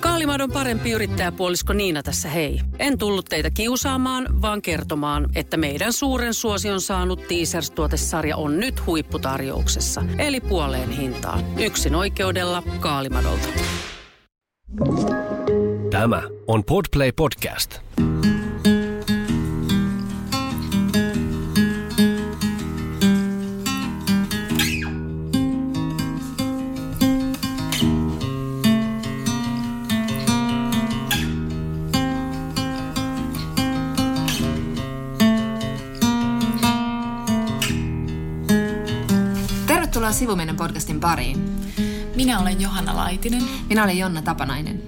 Kaalimadon parempi yrittäjäpuolisko Niina tässä hei. En tullut teitä kiusaamaan, vaan kertomaan, että meidän suuren suosion saanut Teasers-tuotesarja on nyt huipputarjouksessa. Eli puoleen hintaan. Yksin oikeudella Kaalimadolta. Tämä on Podplay Podcast. Tervetuloa Sivumennen podcastin pariin. Minä olen Johanna Laitinen. Minä olen Jonna Tapanainen.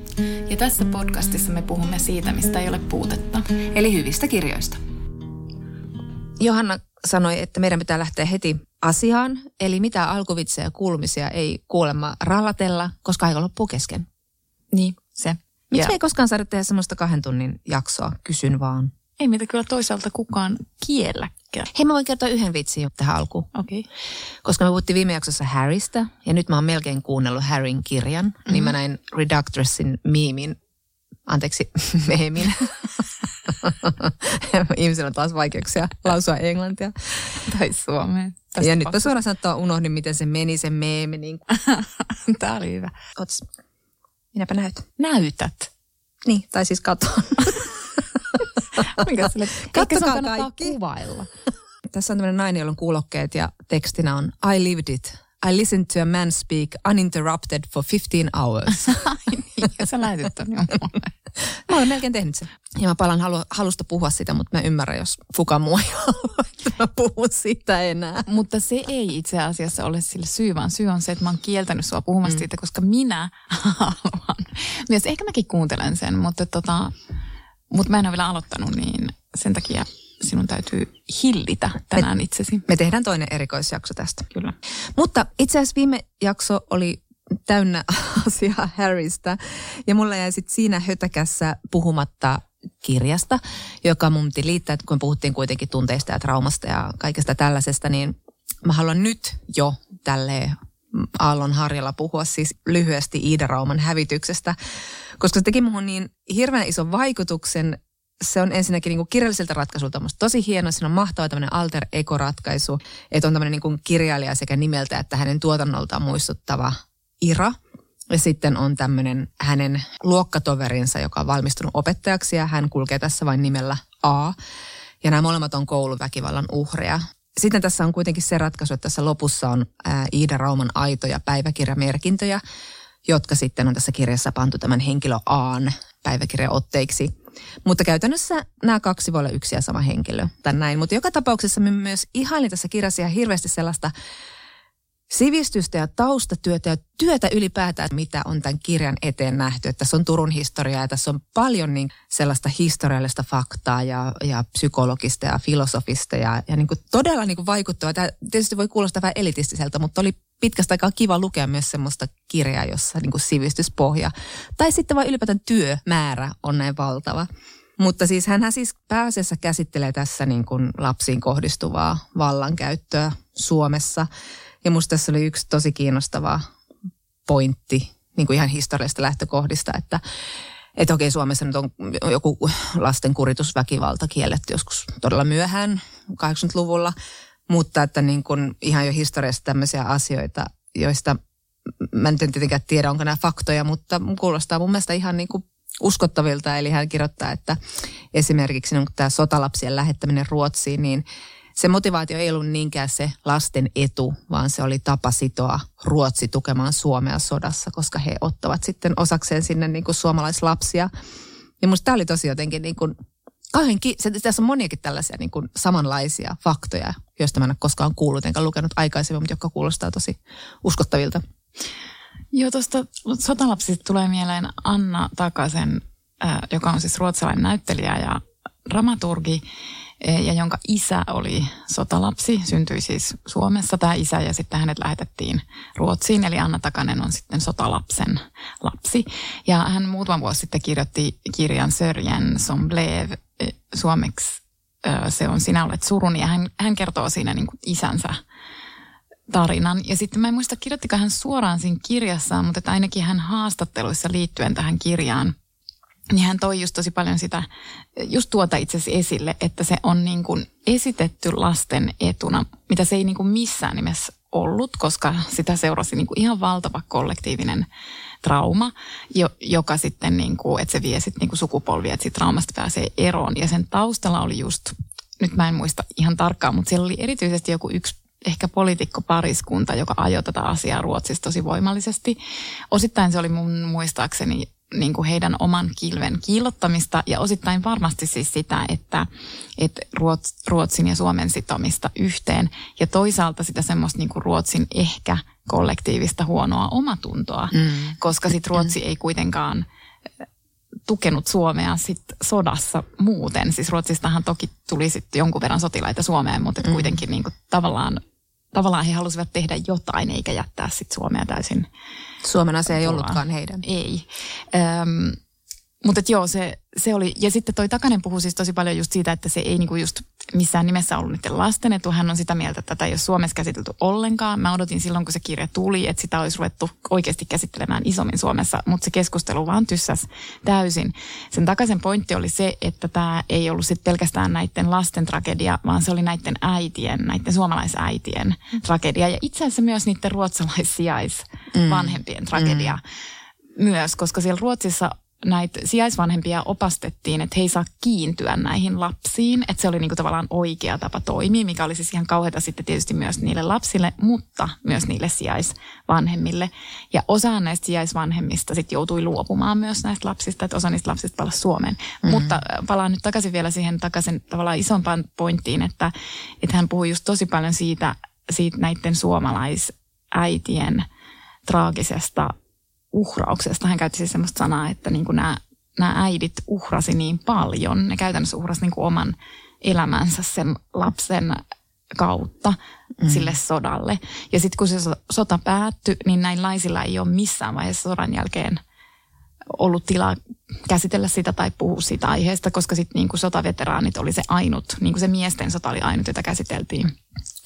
Ja tässä podcastissa me puhumme siitä, mistä ei ole puutetta. Eli hyvistä kirjoista. Johanna sanoi, että meidän pitää lähteä heti asiaan. Eli mitä alkuvitsejä ja kuulumisia ei kuulemma rallatella, koska aika loppuu kesken. Niin, se. Miksi me ei koskaan saada tehdä semmoista kahden tunnin jaksoa? Kysyn vaan. Ei meitä kyllä toisaalta kukaan kielläkään. Hei, mä voin kertoa yhden vitsin tähän alkuun. Okei. Okay. Koska me puhuttiin viime jaksossa Harrystä, ja nyt mä oon melkein kuunnellut Harryn kirjan, mm-hmm. niin mä näin Reductressin miimin, anteeksi, meemin. Ihmisillä on taas vaikeuksia lausua englantia. Tai suomea. Tästä ja nyt mä suoraan sanottuna unohdin, miten se meni se meemi. Niin... Tää oli hyvä. Ots, minäpä näytän. Näytät. Niin, tai siis katon. Mikä sille? Kattokaa kaikki. kuvailla. Tässä on tämmöinen nainen, jolla on kuulokkeet ja tekstinä on I lived it. I listened to a man speak uninterrupted for 15 hours. Ai niin, ja sä lähetit ton. Mä olen melkein tehnyt sen. Ja mä palan halu, halusta puhua sitä, mutta mä ymmärrän, jos fuka muu ei halua, että mä puhun siitä enää. Mutta se ei itse asiassa ole sille syy, vaan syy on se, että mä oon kieltänyt sua puhumasta mm. siitä, koska minä haluan. Myös ehkä mäkin kuuntelen sen, mutta tota, mutta mä en ole vielä aloittanut, niin sen takia sinun täytyy hillitä tänään me, itsesi. Me tehdään toinen erikoisjakso tästä. Kyllä. Mutta itse asiassa viime jakso oli täynnä asiaa Harrystä. Ja mulla jäi sitten siinä hötäkässä puhumatta kirjasta, joka mun piti liittää, kun puhuttiin kuitenkin tunteista ja traumasta ja kaikesta tällaisesta, niin mä haluan nyt jo tälle Aallon harjalla puhua siis lyhyesti Iida Rauman hävityksestä, koska se teki muhun niin hirveän ison vaikutuksen. Se on ensinnäkin niin kuin kirjalliselta ratkaisulta tosi hieno. Siinä on mahtava tämmöinen alter ego-ratkaisu, että on tämmöinen niin kuin kirjailija sekä nimeltä että hänen tuotannoltaan muistuttava Ira. Ja sitten on tämmöinen hänen luokkatoverinsa, joka on valmistunut opettajaksi ja hän kulkee tässä vain nimellä A. Ja nämä molemmat on kouluväkivallan uhreja. Sitten tässä on kuitenkin se ratkaisu, että tässä lopussa on Iida Rauman aitoja päiväkirjamerkintöjä, jotka sitten on tässä kirjassa pantu tämän henkilö Aan päiväkirjaotteiksi. Mutta käytännössä nämä kaksi voi olla yksi ja sama henkilö tai näin. Mutta joka tapauksessa me myös ihailin tässä kirjassa ihan hirveästi sellaista sivistystä ja taustatyötä ja työtä ylipäätään, mitä on tämän kirjan eteen nähty. Että tässä on Turun historiaa ja tässä on paljon niin sellaista historiallista faktaa ja, ja psykologista ja filosofista ja, ja niin kuin todella niin kuin vaikuttavaa. Tämä tietysti voi kuulostaa vähän elitistiseltä, mutta oli pitkästä aikaa kiva lukea myös semmoista kirjaa, jossa niin kuin sivistyspohja tai sitten vain ylipäätään työmäärä on näin valtava. Mutta siis hän siis pääasiassa käsittelee tässä niin kuin lapsiin kohdistuvaa vallankäyttöä Suomessa – ja musta tässä oli yksi tosi kiinnostava pointti niin kuin ihan historiallisesta lähtökohdista, että että okei, Suomessa nyt on joku lasten kuritusväkivalta kielletty joskus todella myöhään 80-luvulla, mutta että niin kuin ihan jo historiassa tämmöisiä asioita, joista mä en tietenkään tiedä, onko nämä faktoja, mutta kuulostaa mun mielestä ihan niin kuin uskottavilta. Eli hän kirjoittaa, että esimerkiksi niin tämä sotalapsien lähettäminen Ruotsiin, niin se motivaatio ei ollut niinkään se lasten etu, vaan se oli tapa sitoa Ruotsi tukemaan Suomea sodassa, koska he ottavat sitten osakseen sinne niin kuin suomalaislapsia. Ja musta tämä oli tosi jotenkin niin kuin, kauhean se, tässä on moniakin tällaisia niin kuin samanlaisia faktoja, joista mä en ole koskaan kuullut enkä lukenut aikaisemmin, mutta jotka kuulostaa tosi uskottavilta. Joo, tuosta sotalapsista tulee mieleen Anna Takasen, äh, joka on siis ruotsalainen näyttelijä ja dramaturgi, ja jonka isä oli sotalapsi, syntyi siis Suomessa tämä isä ja sitten hänet lähetettiin Ruotsiin, eli Anna Takanen on sitten sotalapsen lapsi. Ja hän muutama vuosi sitten kirjoitti kirjan Sörjen som blev eh, suomeksi se on Sinä olet surun ja hän, hän kertoo siinä niin isänsä tarinan. Ja sitten mä en muista, kirjoittiko hän suoraan siinä kirjassaan, mutta että ainakin hän haastatteluissa liittyen tähän kirjaan, niin hän toi just tosi paljon sitä, just tuota itse asiassa esille, että se on niin kuin esitetty lasten etuna, mitä se ei niin kuin missään nimessä ollut, koska sitä seurasi niin kuin ihan valtava kollektiivinen trauma, jo, joka sitten, niin kuin, että se vie sitten niin kuin sukupolvia, että siitä traumasta pääsee eroon. Ja sen taustalla oli just, nyt mä en muista ihan tarkkaan, mutta siellä oli erityisesti joku yksi ehkä poliitikkopariskunta, joka ajoi tätä asiaa Ruotsissa tosi voimallisesti. Osittain se oli mun muistaakseni niin kuin heidän oman kilven kiillottamista ja osittain varmasti siis sitä, että, että Ruotsin ja Suomen sitomista yhteen ja toisaalta sitä semmoista niin kuin Ruotsin ehkä kollektiivista huonoa omatuntoa, mm. koska sitten Ruotsi mm. ei kuitenkaan eh, tukenut Suomea sit sodassa muuten. Siis Ruotsistahan toki tuli sitten jonkun verran sotilaita Suomeen, mutta mm. kuitenkin niin kuin tavallaan, tavallaan he halusivat tehdä jotain eikä jättää sitten Suomea täysin Suomen asia ei ollutkaan heidän. Ei. Öm, mutta joo, se, se oli, ja sitten toi Takanen puhuu siis tosi paljon just siitä, että se ei niinku just missään nimessä ollut niiden lasten etu. Hän on sitä mieltä, että tätä ei ole Suomessa käsitelty ollenkaan. Mä odotin silloin, kun se kirja tuli, että sitä olisi ruvettu oikeasti käsittelemään isommin Suomessa, mutta se keskustelu vaan tyssäs täysin. Sen Takaisen pointti oli se, että tämä ei ollut sit pelkästään näiden lasten tragedia, vaan se oli näiden äitien, näiden suomalaisäitien mm. tragedia. Ja itse asiassa myös niiden ruotsalaissijaisvanhempien mm. tragedia. Mm. myös, koska siellä Ruotsissa näitä sijaisvanhempia opastettiin, että he ei saa kiintyä näihin lapsiin. Että se oli niinku tavallaan oikea tapa toimia, mikä oli siis ihan kauheata sitten tietysti myös niille lapsille, mutta myös niille sijaisvanhemmille. Ja osa näistä sijaisvanhemmista sitten joutui luopumaan myös näistä lapsista, että osa niistä lapsista palasi Suomeen. Mm-hmm. Mutta äh, palaan nyt takaisin vielä siihen takaisin tavallaan isompaan pointtiin, että, että hän puhui just tosi paljon siitä, siitä näiden suomalaisäitien traagisesta uhrauksesta. Hän käytti siis semmoista sanaa, että niin kuin nämä, nämä äidit uhrasi niin paljon. Ne käytännössä uhrasi niin kuin oman elämänsä sen lapsen kautta mm. sille sodalle. Ja sitten kun se sota päättyi, niin näin laisilla ei ole missään vaiheessa sodan jälkeen ollut tilaa käsitellä sitä tai puhua siitä aiheesta, koska sitten niin sotaveteraanit oli se ainut, niin kuin se miesten sota oli ainut, jota käsiteltiin.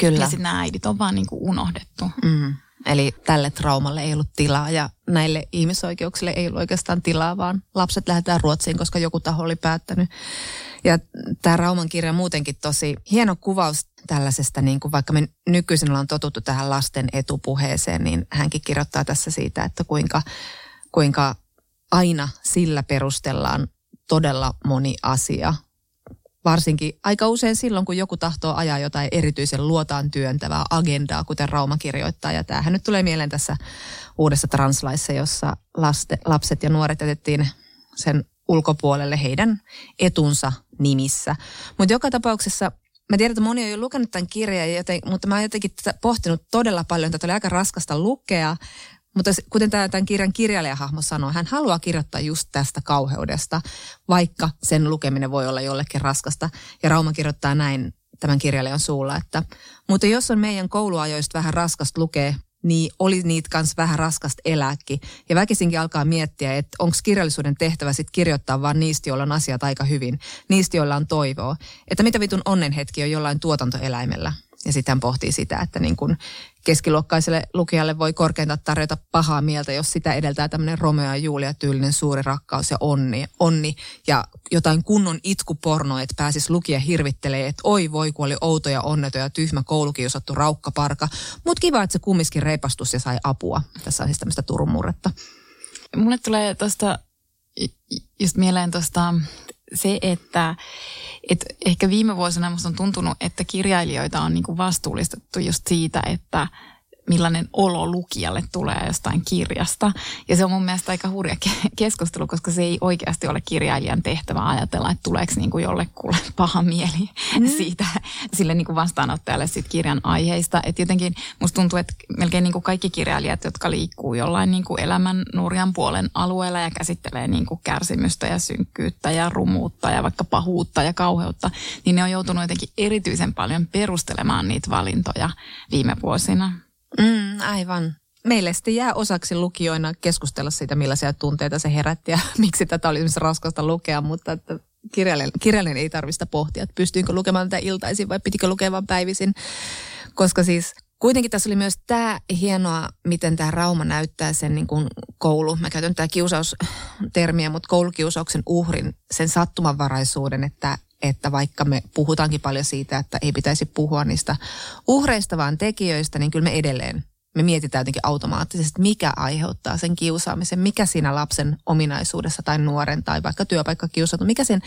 Kyllä. Ja sitten nämä äidit on vaan niin kuin unohdettu. Mm. Eli tälle traumalle ei ollut tilaa ja näille ihmisoikeuksille ei ollut oikeastaan tilaa, vaan lapset lähdetään Ruotsiin, koska joku taho oli päättänyt. Ja tämä Rauman kirja on muutenkin tosi hieno kuvaus tällaisesta, niin kuin vaikka me nykyisin ollaan totuttu tähän lasten etupuheeseen, niin hänkin kirjoittaa tässä siitä, että kuinka, kuinka aina sillä perustellaan todella moni asia Varsinkin aika usein silloin, kun joku tahtoo ajaa jotain erityisen luotaan työntävää agendaa, kuten Rauma kirjoittaa. Ja tämähän nyt tulee mieleen tässä uudessa translaissa, jossa laste, lapset ja nuoret jätettiin sen ulkopuolelle heidän etunsa nimissä. Mutta joka tapauksessa Mä tiedän, että moni on jo lukenut tämän kirjan, joten, mutta mä oon jotenkin pohtinut todella paljon. Tätä oli aika raskasta lukea, mutta kuten tämän kirjan kirjailijahahmo sanoi, hän haluaa kirjoittaa just tästä kauheudesta, vaikka sen lukeminen voi olla jollekin raskasta. Ja Rauma kirjoittaa näin tämän kirjailijan suulla, että mutta jos on meidän kouluajoista vähän raskasta lukea, niin oli niitä kanssa vähän raskasta elääkin. Ja väkisinkin alkaa miettiä, että onko kirjallisuuden tehtävä sitten kirjoittaa vaan niistä, joilla on asiat aika hyvin. Niistä, joilla on toivoa. Että mitä vitun onnenhetki on jollain tuotantoeläimellä. Ja sitten hän pohtii sitä, että niin kun keskiluokkaiselle lukijalle voi korkeinta tarjota pahaa mieltä, jos sitä edeltää tämmöinen Romeo ja Julia tyylinen suuri rakkaus ja onni, onni ja jotain kunnon itkuporno, että pääsis lukija hirvittelee, että oi voi, kun oli outo ja onneton ja tyhmä koulukiusattu raukkaparka. Mutta kiva, että se kumminkin reipastus ja sai apua. Tässä on siis tämmöistä Turun murretta. Mulle tulee tuosta just mieleen tuosta se, että, että ehkä viime vuosina musta on tuntunut, että kirjailijoita on niin kuin vastuullistettu just siitä, että millainen olo lukijalle tulee jostain kirjasta. Ja se on mun mielestä aika hurja keskustelu, koska se ei oikeasti ole kirjailijan tehtävä ajatella, että tuleeko niin kuin jollekulle paha mieli mm. siitä, sille niin kuin vastaanottajalle siitä kirjan aiheista. Että jotenkin musta tuntuu, että melkein niin kuin kaikki kirjailijat, jotka liikkuu jollain niin kuin elämän nurjan puolen alueella ja käsittelee niin kuin kärsimystä ja synkkyyttä ja rumuutta ja vaikka pahuutta ja kauheutta, niin ne on joutunut jotenkin erityisen paljon perustelemaan niitä valintoja viime vuosina. Mm, aivan. Meille sitten jää osaksi lukijoina keskustella siitä, millaisia tunteita se herätti ja miksi tätä oli raskasta lukea, mutta että kirjallinen, kirjallinen ei tarvista pohtia, että pystyinkö lukemaan tätä iltaisin vai pitikö lukea vain päivisin. Koska siis Kuitenkin tässä oli myös tämä hienoa, miten tämä Rauma näyttää sen niin kuin koulu. Mä käytän tämä kiusaustermiä, mutta koulukiusauksen uhrin, sen sattumanvaraisuuden, että, että vaikka me puhutaankin paljon siitä, että ei pitäisi puhua niistä uhreista, vaan tekijöistä, niin kyllä me edelleen me mietitään jotenkin automaattisesti, mikä aiheuttaa sen kiusaamisen, mikä siinä lapsen ominaisuudessa tai nuoren tai vaikka työpaikkakiusattu, mikä, sen,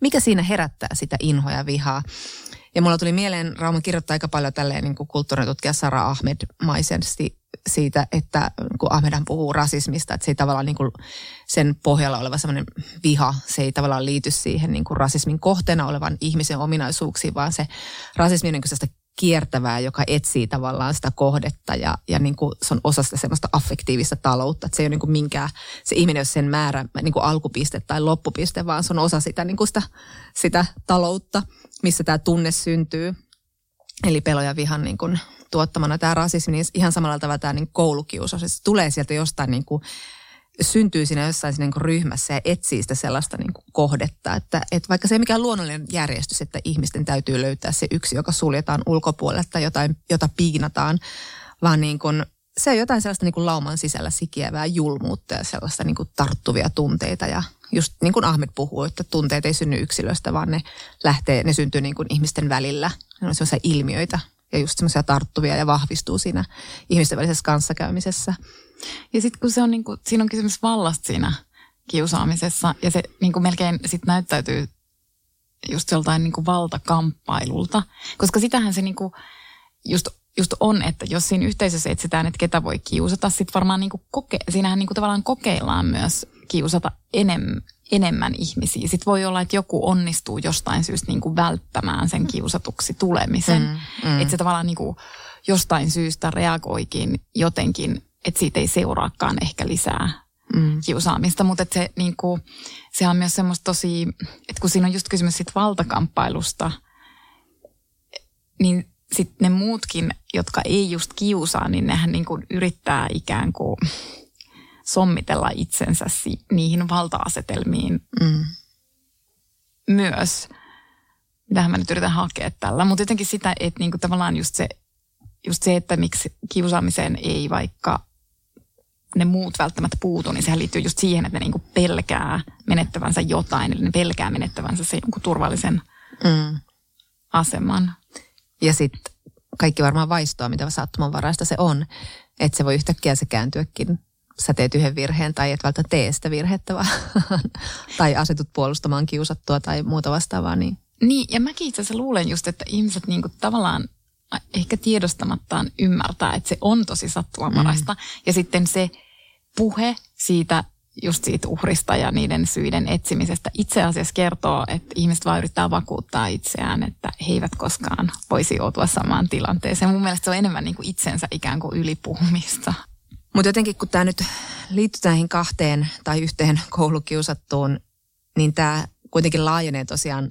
mikä siinä herättää sitä inhoa ja vihaa. Ja mulla tuli mieleen, Rauma kirjoittaa aika paljon tälleen niin kuin kulttuuritutkija Sara Ahmed maisesti siitä, että kun Ahmedhan puhuu rasismista, että se ei tavallaan niin kuin sen pohjalla oleva semmoinen viha, se ei tavallaan liity siihen niin kuin rasismin kohteena olevan ihmisen ominaisuuksiin, vaan se rasismi on niin kuin kiertävää, joka etsii tavallaan sitä kohdetta ja, ja niin kuin se on osa sitä semmoista affektiivista taloutta. Että se ei ole niin kuin minkään, se ihminen ole sen määrä niin kuin alkupiste tai loppupiste, vaan se on osa sitä, niin kuin sitä, sitä taloutta, missä tämä tunne syntyy. Eli pelo ja vihan niin kuin tuottamana tämä rasismi, niin ihan samalla tavalla tämä niin koulukiusaus. Se tulee sieltä jostain niin kuin syntyy siinä jossain siinä niin ryhmässä ja etsii sitä sellaista niin kohdetta. Että, että vaikka se ei mikään luonnollinen järjestys, että ihmisten täytyy löytää se yksi, joka suljetaan ulkopuolelle tai jotain, jota piinataan, vaan niin kuin, se on jotain sellaista niin kuin lauman sisällä sikiävää julmuutta ja sellaista niin kuin tarttuvia tunteita. Ja just niin kuin Ahmed puhuu, että tunteet ei synny yksilöstä, vaan ne lähtee, ne syntyy niin kuin ihmisten välillä. Ne on sellaisia ilmiöitä ja just semmoisia tarttuvia ja vahvistuu siinä ihmisten välisessä kanssakäymisessä. Ja sitten kun se on, niin kuin, siinä on kysymys vallasta siinä kiusaamisessa ja se niin kuin melkein sit näyttäytyy just joltain niin kuin valtakamppailulta, koska sitähän se niin kuin just, just on, että jos siinä yhteisössä etsitään, että ketä voi kiusata, sitten varmaan niin kuin koke, siinähän niin kuin tavallaan kokeillaan myös kiusata enem, enemmän ihmisiä. Sitten voi olla, että joku onnistuu jostain syystä niin kuin välttämään sen kiusatuksi tulemisen. Mm, mm. Että se tavallaan niin kuin jostain syystä reagoikin jotenkin että siitä ei seuraakaan ehkä lisää mm. kiusaamista. Mutta se, niin kuin, se on myös semmoista tosi, että kun siinä on just kysymys siitä valtakamppailusta, niin sitten ne muutkin, jotka ei just kiusaa, niin nehän niin kuin yrittää ikään kuin sommitella itsensä si- niihin valta-asetelmiin mm. myös. Mitähän mä nyt yritän hakea tällä. Mutta jotenkin sitä, että niinku tavallaan just se, just se, että miksi kiusaamiseen ei vaikka ne muut välttämättä puutu, niin sehän liittyy just siihen, että ne niinku pelkää menettävänsä jotain, eli ne pelkää menettävänsä se jonkun turvallisen mm. aseman. Ja sitten kaikki varmaan vaistoa, mitä sattumanvaraista se on, että se voi yhtäkkiä se kääntyäkin sä teet yhden virheen tai et välttämättä tee sitä virhettä vaan, tai asetut puolustamaan kiusattua tai muuta vastaavaa. Niin, niin ja mäkin itse asiassa luulen just, että ihmiset niinku tavallaan ehkä tiedostamattaan ymmärtää, että se on tosi sattumanvaraista. Mm. Ja sitten se puhe siitä just siitä uhrista ja niiden syiden etsimisestä itse asiassa kertoo, että ihmiset vaan yrittää vakuuttaa itseään, että he eivät koskaan voisi joutua samaan tilanteeseen. Mun mielestä se on enemmän niin kuin itsensä ikään kuin ylipuhumista. Mutta jotenkin kun tämä nyt liittyy näihin kahteen tai yhteen koulukiusattuun, niin tämä kuitenkin laajenee tosiaan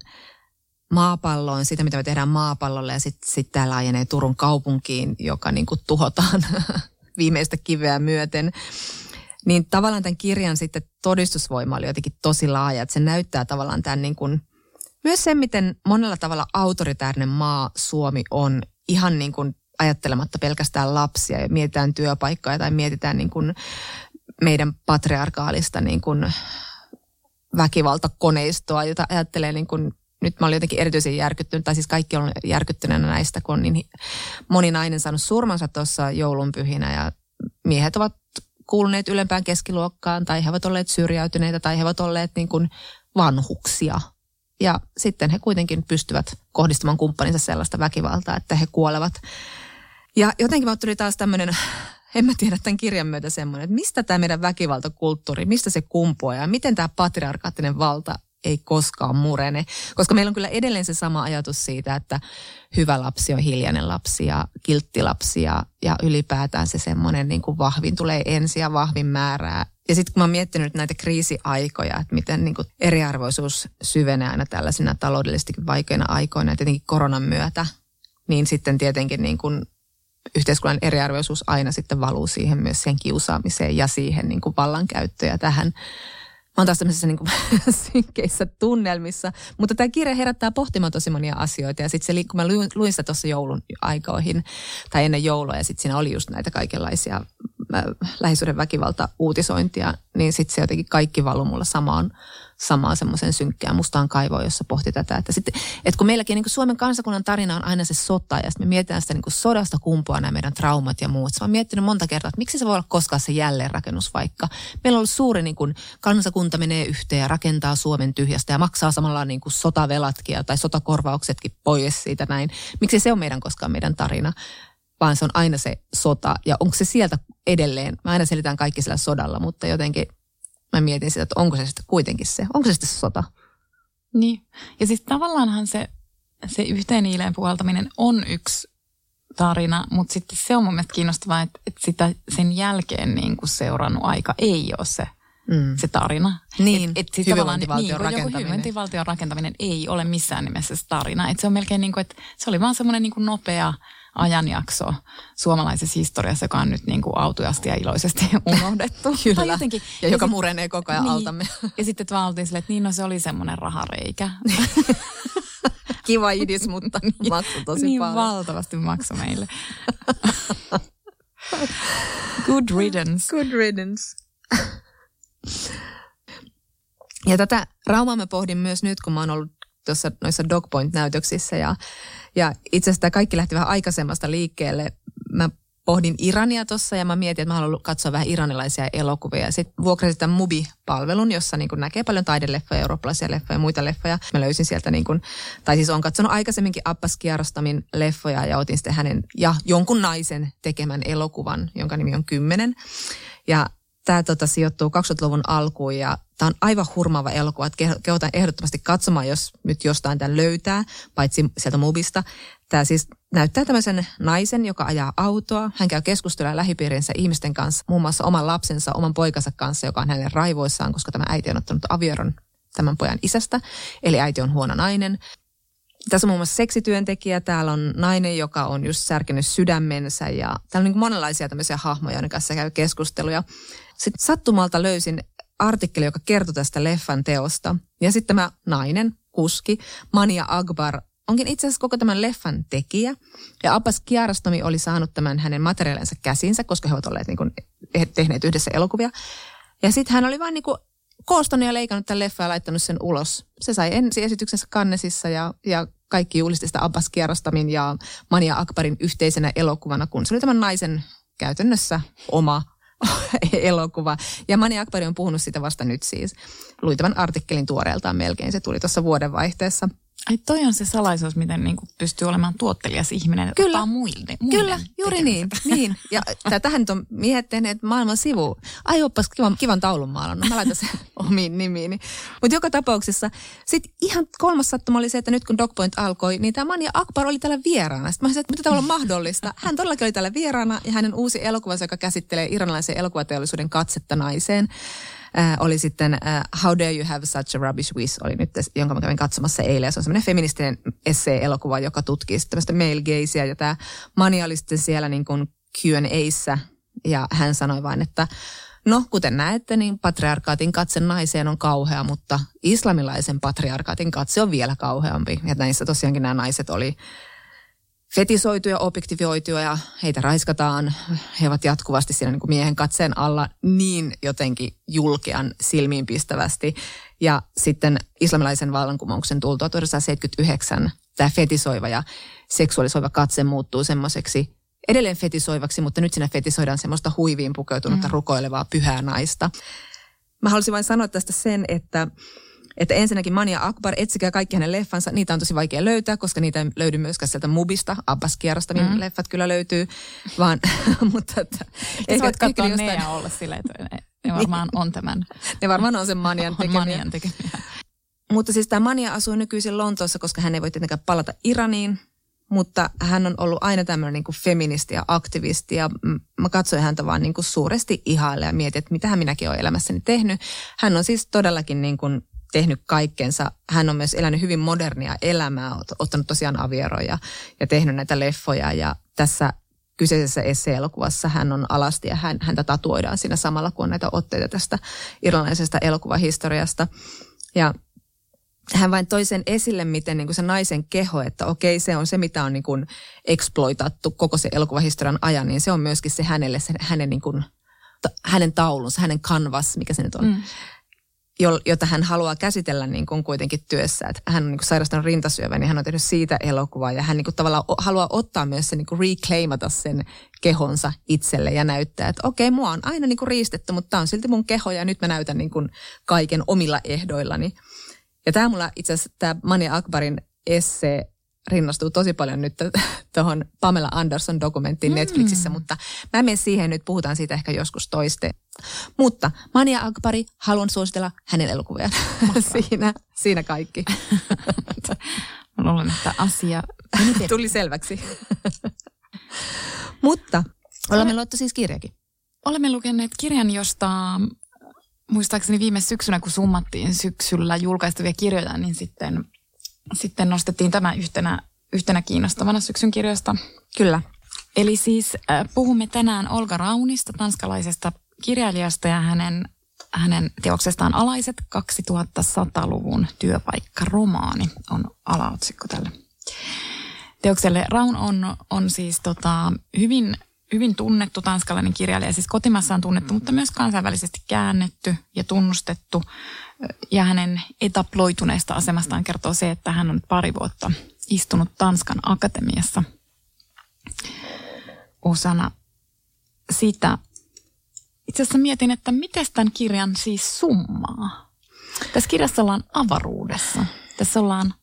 maapalloon, sitä mitä me tehdään maapallolle ja sitten sit tämä laajenee Turun kaupunkiin, joka niin kuin tuhotaan viimeistä kiveä myöten. Niin tavallaan tämän kirjan sitten todistusvoima oli jotenkin tosi laaja, että se näyttää tavallaan tämän niin kuin, myös sen, miten monella tavalla autoritäärinen maa Suomi on ihan niin kuin ajattelematta pelkästään lapsia ja mietitään työpaikkaa tai mietitään niin kuin meidän patriarkaalista niin kuin väkivaltakoneistoa, jota ajattelee niin kuin nyt mä olin jotenkin erityisen järkyttynyt, tai siis kaikki on järkyttyneenä näistä, kun on niin moni nainen saanut surmansa tuossa joulunpyhinä ja miehet ovat kuuluneet ylempään keskiluokkaan tai he ovat olleet syrjäytyneitä tai he ovat olleet niin kuin vanhuksia. Ja sitten he kuitenkin pystyvät kohdistamaan kumppaninsa sellaista väkivaltaa, että he kuolevat. Ja jotenkin mä tuli taas tämmöinen, en mä tiedä tämän kirjan myötä semmoinen, että mistä tämä meidän väkivaltakulttuuri, mistä se kumpuaa ja miten tämä patriarkaattinen valta ei koskaan murene. Koska meillä on kyllä edelleen se sama ajatus siitä, että hyvä lapsi on hiljainen lapsi ja kiltti lapsi ja, ja ylipäätään se semmoinen niin kuin vahvin tulee ensin ja vahvin määrää. Ja sitten kun mä oon miettinyt näitä kriisiaikoja, että miten niin kuin eriarvoisuus syvenee aina tällaisina taloudellisesti vaikeina aikoina ja tietenkin koronan myötä, niin sitten tietenkin niin kuin yhteiskunnan eriarvoisuus aina sitten valuu siihen myös sen kiusaamiseen ja siihen niin kuin vallankäyttöön ja tähän oon taas tämmöisissä niin synkkeissä tunnelmissa. Mutta tämä kirja herättää pohtimaan tosi monia asioita. Ja sitten se, kun mä luin, luin sitä tuossa joulun aikoihin tai ennen joulua ja sitten siinä oli just näitä kaikenlaisia äh, lähisuuden väkivalta uutisointia, niin sitten se jotenkin kaikki valui mulla samaan samaan semmoisen synkkään mustaan kaivoon, jossa pohti tätä. Että, sitten, että kun meilläkin niin kuin Suomen kansakunnan tarina on aina se sota ja me mietitään sitä niin kuin sodasta kumpua nämä meidän traumat ja muut. Mä oon miettinyt monta kertaa, että miksi se voi olla koskaan se jälleenrakennus vaikka. Meillä on ollut suuri niin kuin, kansakunta menee yhteen ja rakentaa Suomen tyhjästä ja maksaa samalla niin kuin sotavelatkin tai sotakorvauksetkin pois siitä näin. Miksi se on meidän koskaan meidän tarina? vaan se on aina se sota. Ja onko se sieltä edelleen? Mä aina selitän kaikki sillä sodalla, mutta jotenkin mä mietin sitä, että onko se sitten kuitenkin se, onko se sitten se sota. Niin, ja siis tavallaanhan se, se yhteen hiileen puhaltaminen on yksi tarina, mutta sitten se on mun mielestä kiinnostavaa, että, että sitä sen jälkeen niin kuin seurannut aika ei ole se, mm. se tarina. Niin, et, et siis hyvinvointivaltion niin, rakentaminen. hyvinvointivaltion rakentaminen ei ole missään nimessä se tarina. Et se on melkein niin kuin, että se oli vaan semmoinen niin nopea ajanjakso suomalaisessa historiassa, joka on nyt niin kuin autujasti ja iloisesti unohdettu. Kyllä, jotenkin, ja, ja joka sit, murenee koko ajan niin, altamme. Ja sitten vaan oltiin silleen, että niin no se oli semmoinen rahareikä. Kiva idis, mutta niin, maksu tosi niin paljon. valtavasti maksu meille. Good riddance. Good riddance. Ja tätä raumaa mä pohdin myös nyt, kun mä oon ollut tuossa noissa Dogpoint-näytöksissä ja, ja itse asiassa kaikki lähti vähän aikaisemmasta liikkeelle. Mä pohdin Irania tuossa ja mä mietin, että mä haluan katsoa vähän iranilaisia elokuvia. Sitten vuokrasin tämän Mubi-palvelun, jossa niin näkee paljon taideleffoja, eurooppalaisia leffoja ja muita leffoja. Mä löysin sieltä, niin kuin, tai siis on katsonut aikaisemminkin Abbas Kiarostamin leffoja ja otin sitten hänen ja jonkun naisen tekemän elokuvan, jonka nimi on Kymmenen. Ja tämä tota, sijoittuu 2000-luvun alkuun ja tämä on aivan hurmaava elokuva. Että kehotan ehdottomasti katsomaan, jos nyt jostain tämän löytää, paitsi sieltä Mubista. Tämä siis näyttää tämmöisen naisen, joka ajaa autoa. Hän käy keskustelua lähipiirinsä ihmisten kanssa, muun muassa oman lapsensa, oman poikansa kanssa, joka on hänen raivoissaan, koska tämä äiti on ottanut avioron tämän pojan isästä. Eli äiti on huono nainen. Tässä on muun muassa seksityöntekijä, täällä on nainen, joka on just särkenyt sydämensä ja täällä on niin monenlaisia tämmöisiä hahmoja, joiden kanssa käy keskusteluja. Sitten sattumalta löysin artikkeli, joka kertoi tästä leffan teosta. Ja sitten tämä nainen, kuski, Mania Akbar, onkin itse asiassa koko tämän leffan tekijä. Ja Abbas Kiarastami oli saanut tämän hänen materiaalinsa käsinsä, koska he ovat olleet niin kuin, tehneet yhdessä elokuvia. Ja sitten hän oli vain niin kuin koostanut ja leikannut tämän leffan ja laittanut sen ulos. Se sai ensi esityksensä Kannesissa ja, ja kaikki julisti sitä Abbas Kiarastamin ja Mania Akbarin yhteisenä elokuvana, kun se oli tämän naisen käytännössä oma elokuva. Ja Mani Akbari on puhunut sitä vasta nyt siis. Luin tämän artikkelin tuoreeltaan melkein, se tuli tuossa vuodenvaihteessa. Ai toi on se salaisuus, miten niin kuin pystyy olemaan tuottelias ihminen, kyllä, muille, muille Kyllä, juuri niin, niin. Ja tähän nyt on miehet tehneet maailman sivu. Ai oppas kivan, kivan taulun maalannut, mä laitan sen omiin nimiini. Mutta joka tapauksessa, sitten ihan kolmas sattuma oli se, että nyt kun DocPoint alkoi, niin tämä Mania Akbar oli täällä vieraana. Sitten mä sanoin, että mitä tämä on mahdollista. Hän todellakin oli täällä vieraana ja hänen uusi elokuvansa, joka käsittelee iranilaisen elokuvateollisuuden katsetta naiseen äh, oli sitten äh, How Dare You Have Such a Rubbish Wish, oli nyt, jonka mä kävin katsomassa eilen. Se on semmoinen feministinen essee-elokuva, joka tutkii tämmöistä male gazea. Ja tämä Mani oli sitten siellä niin kuin Q&Aissa ja hän sanoi vain, että No, kuten näette, niin patriarkaatin katse naiseen on kauhea, mutta islamilaisen patriarkaatin katse on vielä kauheampi. Ja näissä tosiaankin nämä naiset oli fetisoituja, objektivioituja ja heitä raiskataan. He ovat jatkuvasti siinä niin kuin miehen katseen alla niin jotenkin julkean silmiinpistävästi. Ja sitten islamilaisen vallankumouksen tultua 1979 tämä fetisoiva ja seksuaalisoiva katse muuttuu semmoiseksi edelleen fetisoivaksi, mutta nyt siinä fetisoidaan semmoista huiviin pukeutunutta mm. rukoilevaa pyhää naista. Mä haluaisin vain sanoa tästä sen, että että ensinnäkin Mania Akbar, etsikää kaikki hänen leffansa. Niitä on tosi vaikea löytää, koska niitä ei löydy myöskään sieltä Mubista. Abbas Kierasta, niin mm. leffat kyllä löytyy. Vaan, mutta että, ehkä voit katsoa jostain... ne ja olla silleen, että ne varmaan on tämän. ne varmaan on sen Manian tekemiä. Manian tekemiä. Mutta siis tämä Mania asuu nykyisin Lontoossa, koska hän ei voi tietenkään palata Iraniin, mutta hän on ollut aina tämmöinen niin kuin feministi ja aktivisti ja mä katsoin häntä vaan niin kuin suuresti ihaille ja mietin, että mitä minäkin olen elämässäni tehnyt. Hän on siis todellakin niin kuin tehnyt kaikkensa. Hän on myös elänyt hyvin modernia elämää, ottanut tosiaan avieroja ja tehnyt näitä leffoja. Ja tässä kyseisessä esse-elokuvassa hän on alasti ja hän, häntä tatuoidaan siinä samalla, kun on näitä otteita tästä irlannilaisesta elokuvahistoriasta. Ja hän vain toi sen esille, miten niin kuin se naisen keho, että okei, se on se, mitä on niin kuin exploitattu koko se elokuvahistorian ajan, niin se on myöskin se hänelle, se hänen, niin kuin, hänen taulunsa, hänen canvas, mikä se nyt on. Mm jota hän haluaa käsitellä niin kuin kuitenkin työssä. Että hän on niin kuin sairastanut rintasyövän niin hän on tehnyt siitä elokuvaa ja hän niin kuin tavallaan haluaa ottaa myös sen, niin kuin reclaimata sen kehonsa itselle ja näyttää, että okei, mua on aina niin kuin riistetty, mutta tämä on silti mun keho ja nyt mä näytän niin kuin kaiken omilla ehdoillani. Ja tämä mulla itse asiassa tämä Mania Akbarin esse rinnastuu tosi paljon nyt tuohon Pamela Anderson dokumenttiin mm. Netflixissä, mutta mä menen siihen nyt, puhutaan siitä ehkä joskus toiste. Mutta Mania Akbari, haluan suositella hänen elokuviaan. siinä, siinä kaikki. mä luulen, että asia tuli selväksi. mutta olemme luettu siis kirjakin. Olemme lukeneet kirjan, josta muistaakseni viime syksynä, kun summattiin syksyllä julkaistuvia kirjoja, niin sitten sitten nostettiin tämä yhtenä, yhtenä kiinnostavana syksyn kirjoista. Kyllä. Eli siis äh, puhumme tänään Olga Raunista, tanskalaisesta kirjailijasta ja hänen, hänen teoksestaan Alaiset 2100-luvun työpaikkaromaani on alaotsikko tälle teokselle. Raun on, on siis tota, hyvin, hyvin tunnettu tanskalainen kirjailija, siis kotimassaan tunnettu, mutta myös kansainvälisesti käännetty ja tunnustettu ja hänen etaploituneesta asemastaan kertoo se, että hän on pari vuotta istunut Tanskan akatemiassa osana sitä. Itse asiassa mietin, että miten tämän kirjan siis summaa. Tässä kirjassa ollaan avaruudessa. Tässä ollaan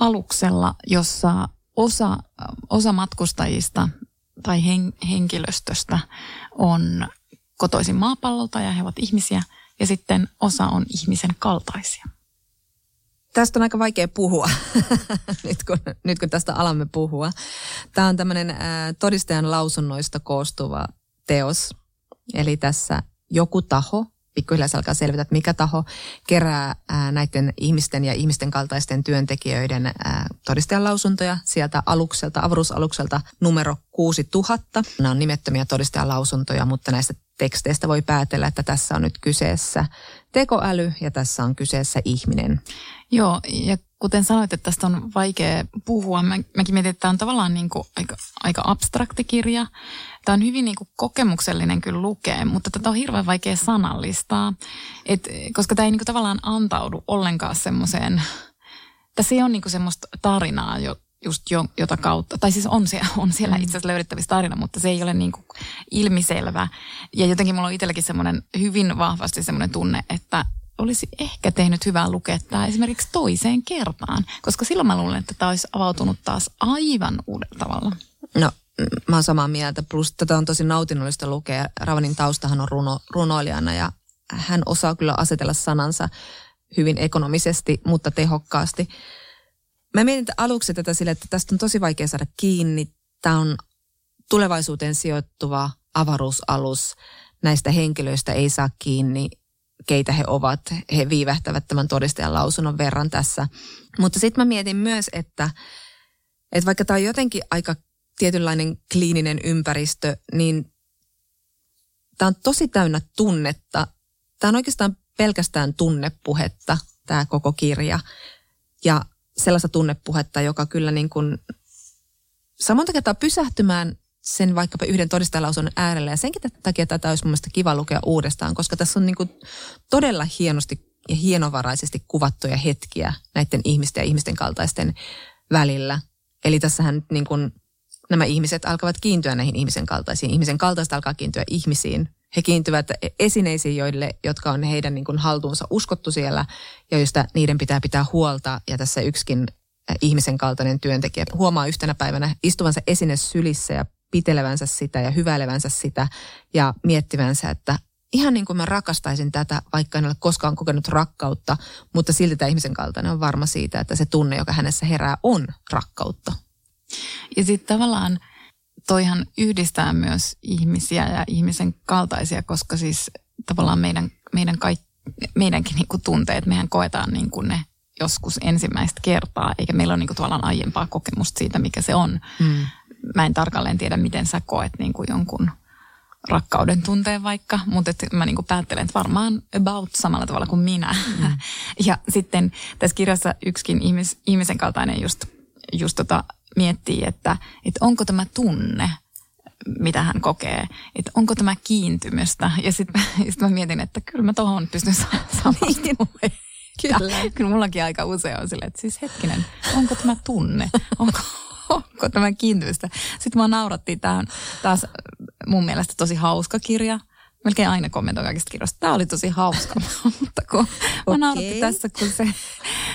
aluksella, jossa osa, osa matkustajista tai hen, henkilöstöstä on kotoisin maapallolta ja he ovat ihmisiä – ja sitten osa on ihmisen kaltaisia. Tästä on aika vaikea puhua, nyt, kun, nyt kun tästä alamme puhua. Tämä on tämmöinen todistajan lausunnoista koostuva teos. Eli tässä joku taho, pikkuhiljaa se alkaa selvitä, että mikä taho kerää ää, näiden ihmisten ja ihmisten kaltaisten työntekijöiden ää, todistajan lausuntoja sieltä alukselta, avaruusalukselta numero 6000. Nämä on nimettömiä todistajan lausuntoja, mutta näistä teksteistä voi päätellä, että tässä on nyt kyseessä tekoäly ja tässä on kyseessä ihminen. Joo, ja kuten sanoit, että tästä on vaikea puhua. Mä, mäkin mietin, että tämä on tavallaan niin kuin aika, aika abstrakti kirja. Tämä on hyvin niin kuin kokemuksellinen kyllä lukea, mutta tätä on hirveän vaikea sanallistaa, Et, koska tämä ei niin kuin tavallaan antaudu ollenkaan semmoiseen, tässä ei ole niin kuin semmoista tarinaa, just jo, jota kautta, tai siis on, siellä, on siellä mm. itse asiassa löydettävissä tarina, mutta se ei ole niin kuin ilmiselvä. Ja jotenkin mulla on itselläkin semmoinen hyvin vahvasti semmoinen tunne, että olisi ehkä tehnyt hyvää lukea tämä esimerkiksi toiseen kertaan, koska silloin mä luulen, että tämä olisi avautunut taas aivan uudella tavalla. No, mä oon samaa mieltä. Plus tätä on tosi nautinnollista lukea. Ravanin taustahan on runo, runoilijana ja hän osaa kyllä asetella sanansa hyvin ekonomisesti, mutta tehokkaasti. Mä mietin aluksi tätä sille, että tästä on tosi vaikea saada kiinni. Tämä on tulevaisuuteen sijoittuva avaruusalus. Näistä henkilöistä ei saa kiinni, keitä he ovat. He viivähtävät tämän todistajan lausunnon verran tässä. Mutta sitten mä mietin myös, että, että vaikka tämä on jotenkin aika tietynlainen kliininen ympäristö, niin tämä on tosi täynnä tunnetta. Tämä on oikeastaan pelkästään tunnepuhetta, tämä koko kirja. Ja sellaista tunnepuhetta, joka kyllä niin kuin samonta kertaa pysähtymään sen vaikkapa yhden todistajalausunnon äärellä. Ja senkin takia tätä olisi mun mielestä kiva lukea uudestaan, koska tässä on niin kuin todella hienosti ja hienovaraisesti kuvattuja hetkiä näiden ihmisten ja ihmisten kaltaisten välillä. Eli tässähän niin kuin nämä ihmiset alkavat kiintyä näihin ihmisen kaltaisiin. Ihmisen kaltaista alkaa kiintyä ihmisiin. He kiintyvät esineisiin, joille, jotka on heidän niin kuin haltuunsa uskottu siellä ja joista niiden pitää pitää huolta. Ja tässä yksikin äh, ihmisen kaltainen työntekijä huomaa yhtenä päivänä istuvansa esine sylissä ja pitelevänsä sitä ja hyväilevänsä sitä ja miettivänsä, että ihan niin kuin mä rakastaisin tätä, vaikka en ole koskaan kokenut rakkautta, mutta silti tämä ihmisen kaltainen on varma siitä, että se tunne, joka hänessä herää, on rakkautta. Ja sitten tavallaan toihan yhdistää myös ihmisiä ja ihmisen kaltaisia, koska siis tavallaan meidän, meidän kaikki, meidänkin niin kuin tunteet, mehän koetaan niin kuin ne joskus ensimmäistä kertaa, eikä meillä ole niin kuin tavallaan aiempaa kokemusta siitä, mikä se on. Mm. mä en tarkalleen tiedä, miten sä koet niin kuin jonkun rakkauden tunteen vaikka, mutta et mä niinku päättelen, että varmaan about samalla tavalla kuin minä. Mm. ja sitten tässä kirjassa yksikin ihmis, ihmisen kaltainen just, just tota miettii, että, että onko tämä tunne, mitä hän kokee, että onko tämä kiintymystä. Ja sitten sit mä mietin, että kyllä mä tuohon pystyn samastumaan. Kyllä. Kyllä mullakin aika usein on silleen, että siis hetkinen, onko tämä tunne? Onko, onko tämä kiintymystä? Sitten mä naurattiin, tämä taas mun mielestä tosi hauska kirja. Melkein aina kommentoin kaikista kirjoista. Tämä oli tosi hauska, mutta kun okay. mä naurattiin tässä, kun se,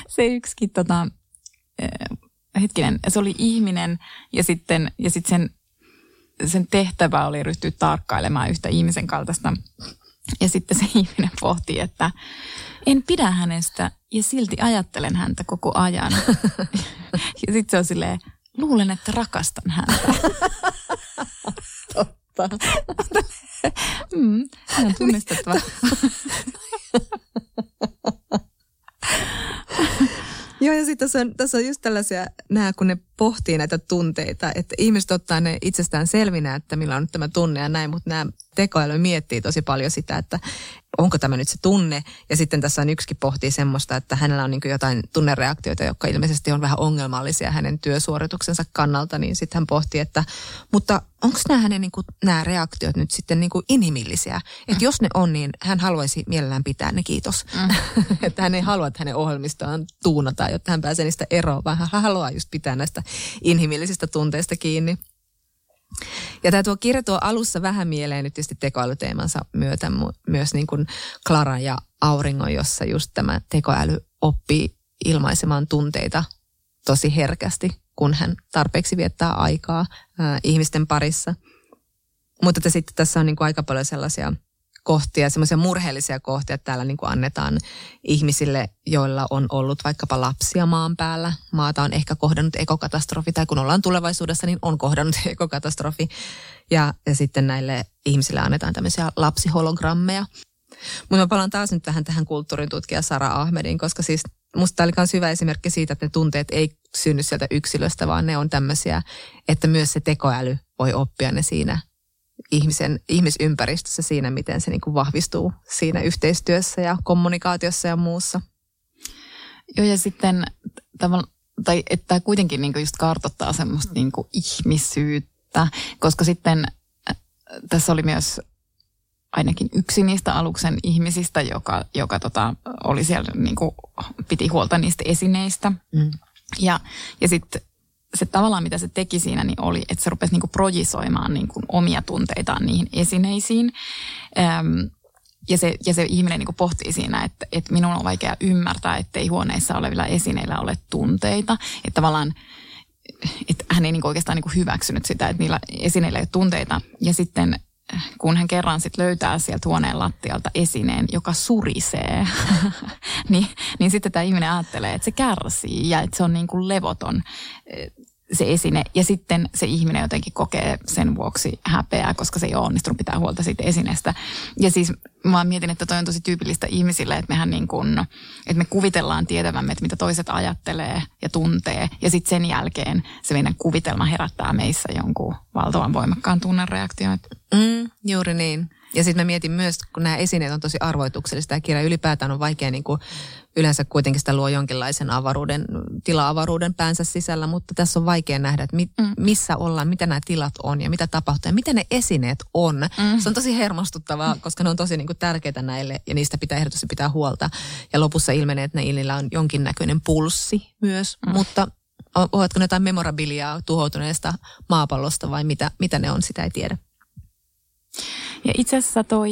se yksikin tota, hetkinen, se oli ihminen ja sitten, ja sitten sen, sen tehtävä oli ryhtyä tarkkailemaan yhtä ihmisen kaltaista. Ja sitten se ihminen pohti, että en pidä hänestä ja silti ajattelen häntä koko ajan. ja sitten se on silleen, luulen, että rakastan häntä. Totta. mm, on tunnistettava. Joo, ja sitten tässä on, tässä on just tällaisia, nämä kun ne pohtii näitä tunteita, että ihmiset ottaa ne itsestään selvinä, että millä on nyt tämä tunne ja näin, mutta nämä tekoäly miettii tosi paljon sitä, että onko tämä nyt se tunne. Ja sitten tässä on yksikin pohtii semmoista, että hänellä on niin jotain tunnereaktioita, jotka ilmeisesti on vähän ongelmallisia hänen työsuorituksensa kannalta, niin sitten hän pohtii, että mutta onko nämä hänen niin kuin, nämä reaktiot nyt sitten niin kuin inhimillisiä? Että jos ne on, niin hän haluaisi mielellään pitää ne, kiitos. Mm. että hän ei halua, että hänen ohjelmistaan tuunataan, jotta hän pääsee niistä eroon, vaan hän haluaa just pitää näistä inhimillisistä tunteista kiinni. Ja tämä tuo kirja tuo alussa vähän mieleen nyt tietysti tekoälyteemansa myötä myös niin kuin Klaran ja Auringon, jossa just tämä tekoäly oppii ilmaisemaan tunteita tosi herkästi, kun hän tarpeeksi viettää aikaa ää, ihmisten parissa. Mutta sitten tässä on niin kuin aika paljon sellaisia kohtia, semmoisia murheellisia kohtia, että täällä niin kuin annetaan ihmisille, joilla on ollut vaikkapa lapsia maan päällä. Maata on ehkä kohdannut ekokatastrofi, tai kun ollaan tulevaisuudessa, niin on kohdannut ekokatastrofi. Ja, ja sitten näille ihmisille annetaan tämmöisiä lapsihologrammeja. Mutta mä palaan taas nyt vähän tähän kulttuurin tutkija Sara Ahmedin, koska siis musta tämä oli myös hyvä esimerkki siitä, että ne tunteet ei synny sieltä yksilöstä, vaan ne on tämmöisiä, että myös se tekoäly voi oppia ne siinä ihmisen, ihmisympäristössä siinä, miten se niin kuin vahvistuu siinä yhteistyössä ja kommunikaatiossa ja muussa. Joo ja sitten tai että tämä kuitenkin niin just kartoittaa semmoista niin kuin ihmisyyttä, koska sitten äh, tässä oli myös ainakin yksi niistä aluksen ihmisistä, joka, joka tota, oli siellä, niin kuin, piti huolta niistä esineistä. Mm. Ja, ja sitten se tavallaan, mitä se teki siinä, niin oli, että se rupesi niinku projisoimaan niinku omia tunteitaan niihin esineisiin. Öm, ja se, ja se ihminen niin pohtii siinä, että, että minun on vaikea ymmärtää, että ei huoneissa olevilla esineillä ole tunteita. Että tavallaan että hän ei niin oikeastaan niin hyväksynyt sitä, että niillä esineillä ei ole tunteita. Ja sitten kun hän kerran sit löytää sieltä huoneen lattialta esineen, joka surisee, niin, niin sitten tämä ihminen ajattelee, että se kärsii ja että se on niin kuin levoton se esine. Ja sitten se ihminen jotenkin kokee sen vuoksi häpeää, koska se ei ole onnistunut pitää huolta siitä esineestä. Ja siis mä mietin, että toi on tosi tyypillistä ihmisille, että mehän niin kuin, että me kuvitellaan tietävämme, että mitä toiset ajattelee ja tuntee. Ja sitten sen jälkeen se meidän kuvitelma herättää meissä jonkun valtavan voimakkaan tunnereaktion. Mm, juuri niin. Ja sitten mä mietin myös, kun nämä esineet on tosi arvoituksellista ja kirja ylipäätään on vaikea niin kuin yleensä kuitenkin sitä luo jonkinlaisen avaruuden, tila-avaruuden päänsä sisällä, mutta tässä on vaikea nähdä, että mi, mm. missä ollaan, mitä nämä tilat on ja mitä tapahtuu ja mitä ne esineet on. Mm. Se on tosi hermostuttavaa, koska ne on tosi niin kuin tärkeitä näille ja niistä pitää ehdottomasti pitää huolta. Ja lopussa ilmenee, että niillä on jonkinnäköinen pulssi myös, mm. mutta ovatko ne jotain memorabiliaa tuhoutuneesta maapallosta vai mitä, mitä ne on, sitä ei tiedä. Ja itse asiassa toi,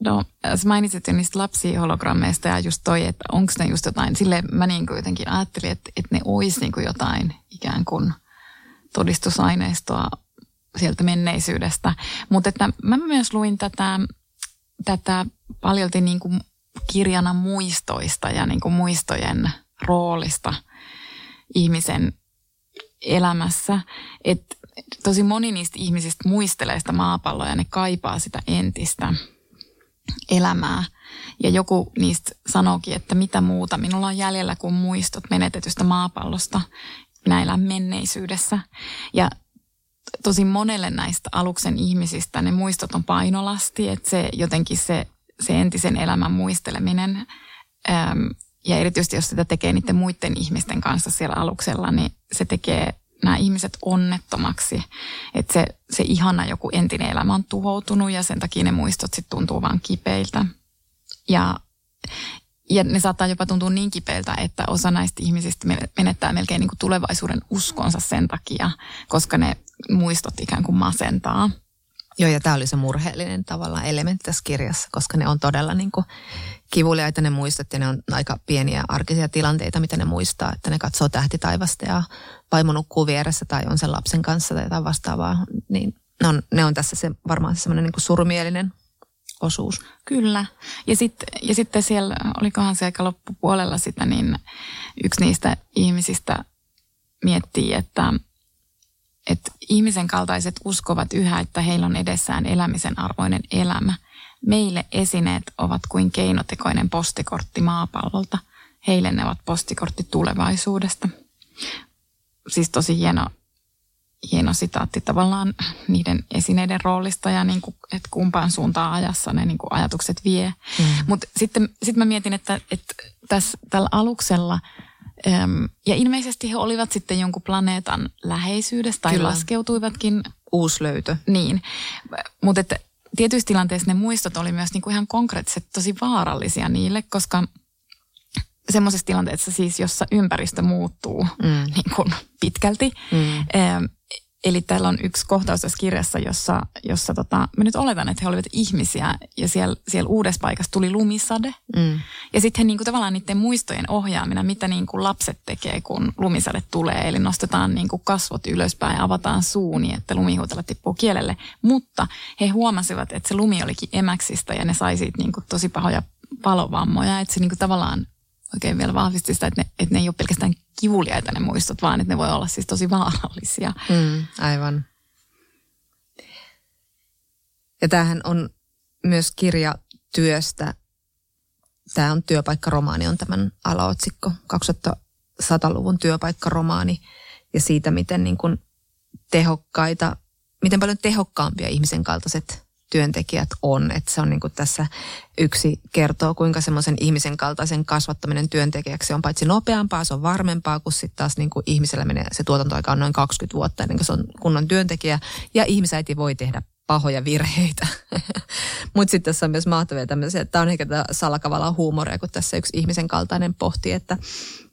no sä mainitsit jo niistä lapsihologrammeista ja just toi, että onko ne just jotain, sille mä niin kuin jotenkin ajattelin, että, että ne olisi niin kuin jotain ikään kuin todistusaineistoa sieltä menneisyydestä. Mutta että mä myös luin tätä, tätä paljolti niin kuin kirjana muistoista ja niin kuin muistojen roolista ihmisen elämässä. Että tosi moni niistä ihmisistä muistelee sitä maapalloa ja ne kaipaa sitä entistä elämää. Ja joku niistä sanoikin, että mitä muuta minulla on jäljellä kuin muistot menetetystä maapallosta. Elän menneisyydessä. Ja tosi monelle näistä aluksen ihmisistä ne muistot on painolasti, että se jotenkin se, se entisen elämän muisteleminen äm, ja erityisesti jos sitä tekee niiden muiden ihmisten kanssa siellä aluksella, niin se tekee nämä ihmiset onnettomaksi. Että se, se ihana joku entinen elämä on tuhoutunut ja sen takia ne muistot sitten tuntuu vaan kipeiltä. Ja, ja ne saattaa jopa tuntua niin kipeiltä, että osa näistä ihmisistä menettää melkein niin kuin tulevaisuuden uskonsa sen takia, koska ne muistot ikään kuin masentaa. Joo, ja tämä oli se murheellinen tavallaan elementti tässä kirjassa, koska ne on todella niin kuin kivuliaita ne muistot ja ne on aika pieniä arkisia tilanteita, mitä ne muistaa, että ne katsoo tähtitaivasta ja vaimo nukkuu vieressä tai on sen lapsen kanssa tai jotain vastaavaa, niin ne on, ne on tässä se, varmaan semmoinen niin surumielinen osuus. Kyllä. Ja, sit, ja sitten siellä, olikohan se aika loppupuolella sitä, niin yksi niistä ihmisistä miettii, että, että ihmisen kaltaiset uskovat yhä, että heillä on edessään elämisen arvoinen elämä. Meille esineet ovat kuin keinotekoinen postikortti maapallolta. Heille ne ovat postikortti tulevaisuudesta. Siis tosi hieno, hieno sitaatti tavallaan niiden esineiden roolista ja niin kuin, että kumpaan suuntaan ajassa ne niin kuin ajatukset vie. Mm. Mutta sitten sit mä mietin, että, että tässä, tällä aluksella ja ilmeisesti he olivat sitten jonkun planeetan läheisyydessä tai Kyllä. laskeutuivatkin. Uusi löytö. Niin, mutta tietyissä tilanteissa ne muistot oli myös niin kuin ihan konkreettisesti tosi vaarallisia niille, koska semmoisessa tilanteessa siis, jossa ympäristö muuttuu mm. niin kuin pitkälti. Mm. Eli täällä on yksi kohtaus tässä kirjassa, jossa, jossa tota, mä nyt oletan, että he olivat ihmisiä ja siellä, siellä uudessa paikassa tuli lumisade. Mm. Ja sitten he niin kuin, tavallaan niiden muistojen ohjaamina, mitä niin kuin lapset tekee, kun lumisade tulee. Eli nostetaan niin kuin kasvot ylöspäin ja avataan suuni, niin että lumihuutella tippuu kielelle. Mutta he huomasivat, että se lumi olikin emäksistä ja ne sai siitä niin kuin, tosi pahoja palovammoja. Että se niin kuin, tavallaan oikein vielä vahvisti sitä, että ne, että ne ei ole pelkästään kivuliaita ne muistot, vaan että ne voi olla siis tosi vaarallisia. Mm, aivan. Ja tämähän on myös kirja työstä. Tämä on työpaikkaromaani, on tämän alaotsikko, 2100-luvun työpaikkaromaani ja siitä, miten niin kuin tehokkaita, miten paljon tehokkaampia ihmisen kaltaiset työntekijät on. Että se on niin kuin tässä yksi kertoo, kuinka semmoisen ihmisen kaltaisen kasvattaminen työntekijäksi on paitsi nopeampaa, se on varmempaa, kun sitten taas niin kuin ihmisellä menee, se tuotantoaika on noin 20 vuotta ennen kuin se on kunnon työntekijä. Ja ihmisäiti voi tehdä pahoja virheitä. Mutta sitten tässä on myös mahtavia tämmöisiä, että tämä on ehkä salakavalaa huumoria, kun tässä yksi ihmisen kaltainen pohti, että,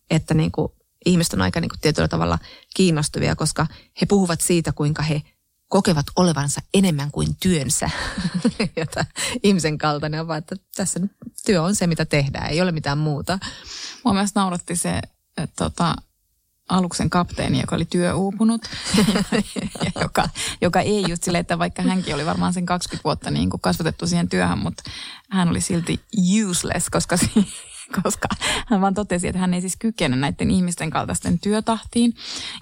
että niin kuin ihmiset on aika niin kuin tietyllä tavalla kiinnostavia, koska he puhuvat siitä, kuinka he kokevat olevansa enemmän kuin työnsä. Jota ihmisen kaltainen on vaan, että tässä työ on se, mitä tehdään, ei ole mitään muuta. Mua myös nauratti se, että tota, aluksen kapteeni, joka oli työuupunut, ja joka, joka ei just sille, että vaikka hänkin oli varmaan sen 20 vuotta niin kuin kasvatettu siihen työhön, mutta hän oli silti useless, koska koska hän vaan totesi, että hän ei siis kykene näiden ihmisten kaltaisten työtahtiin.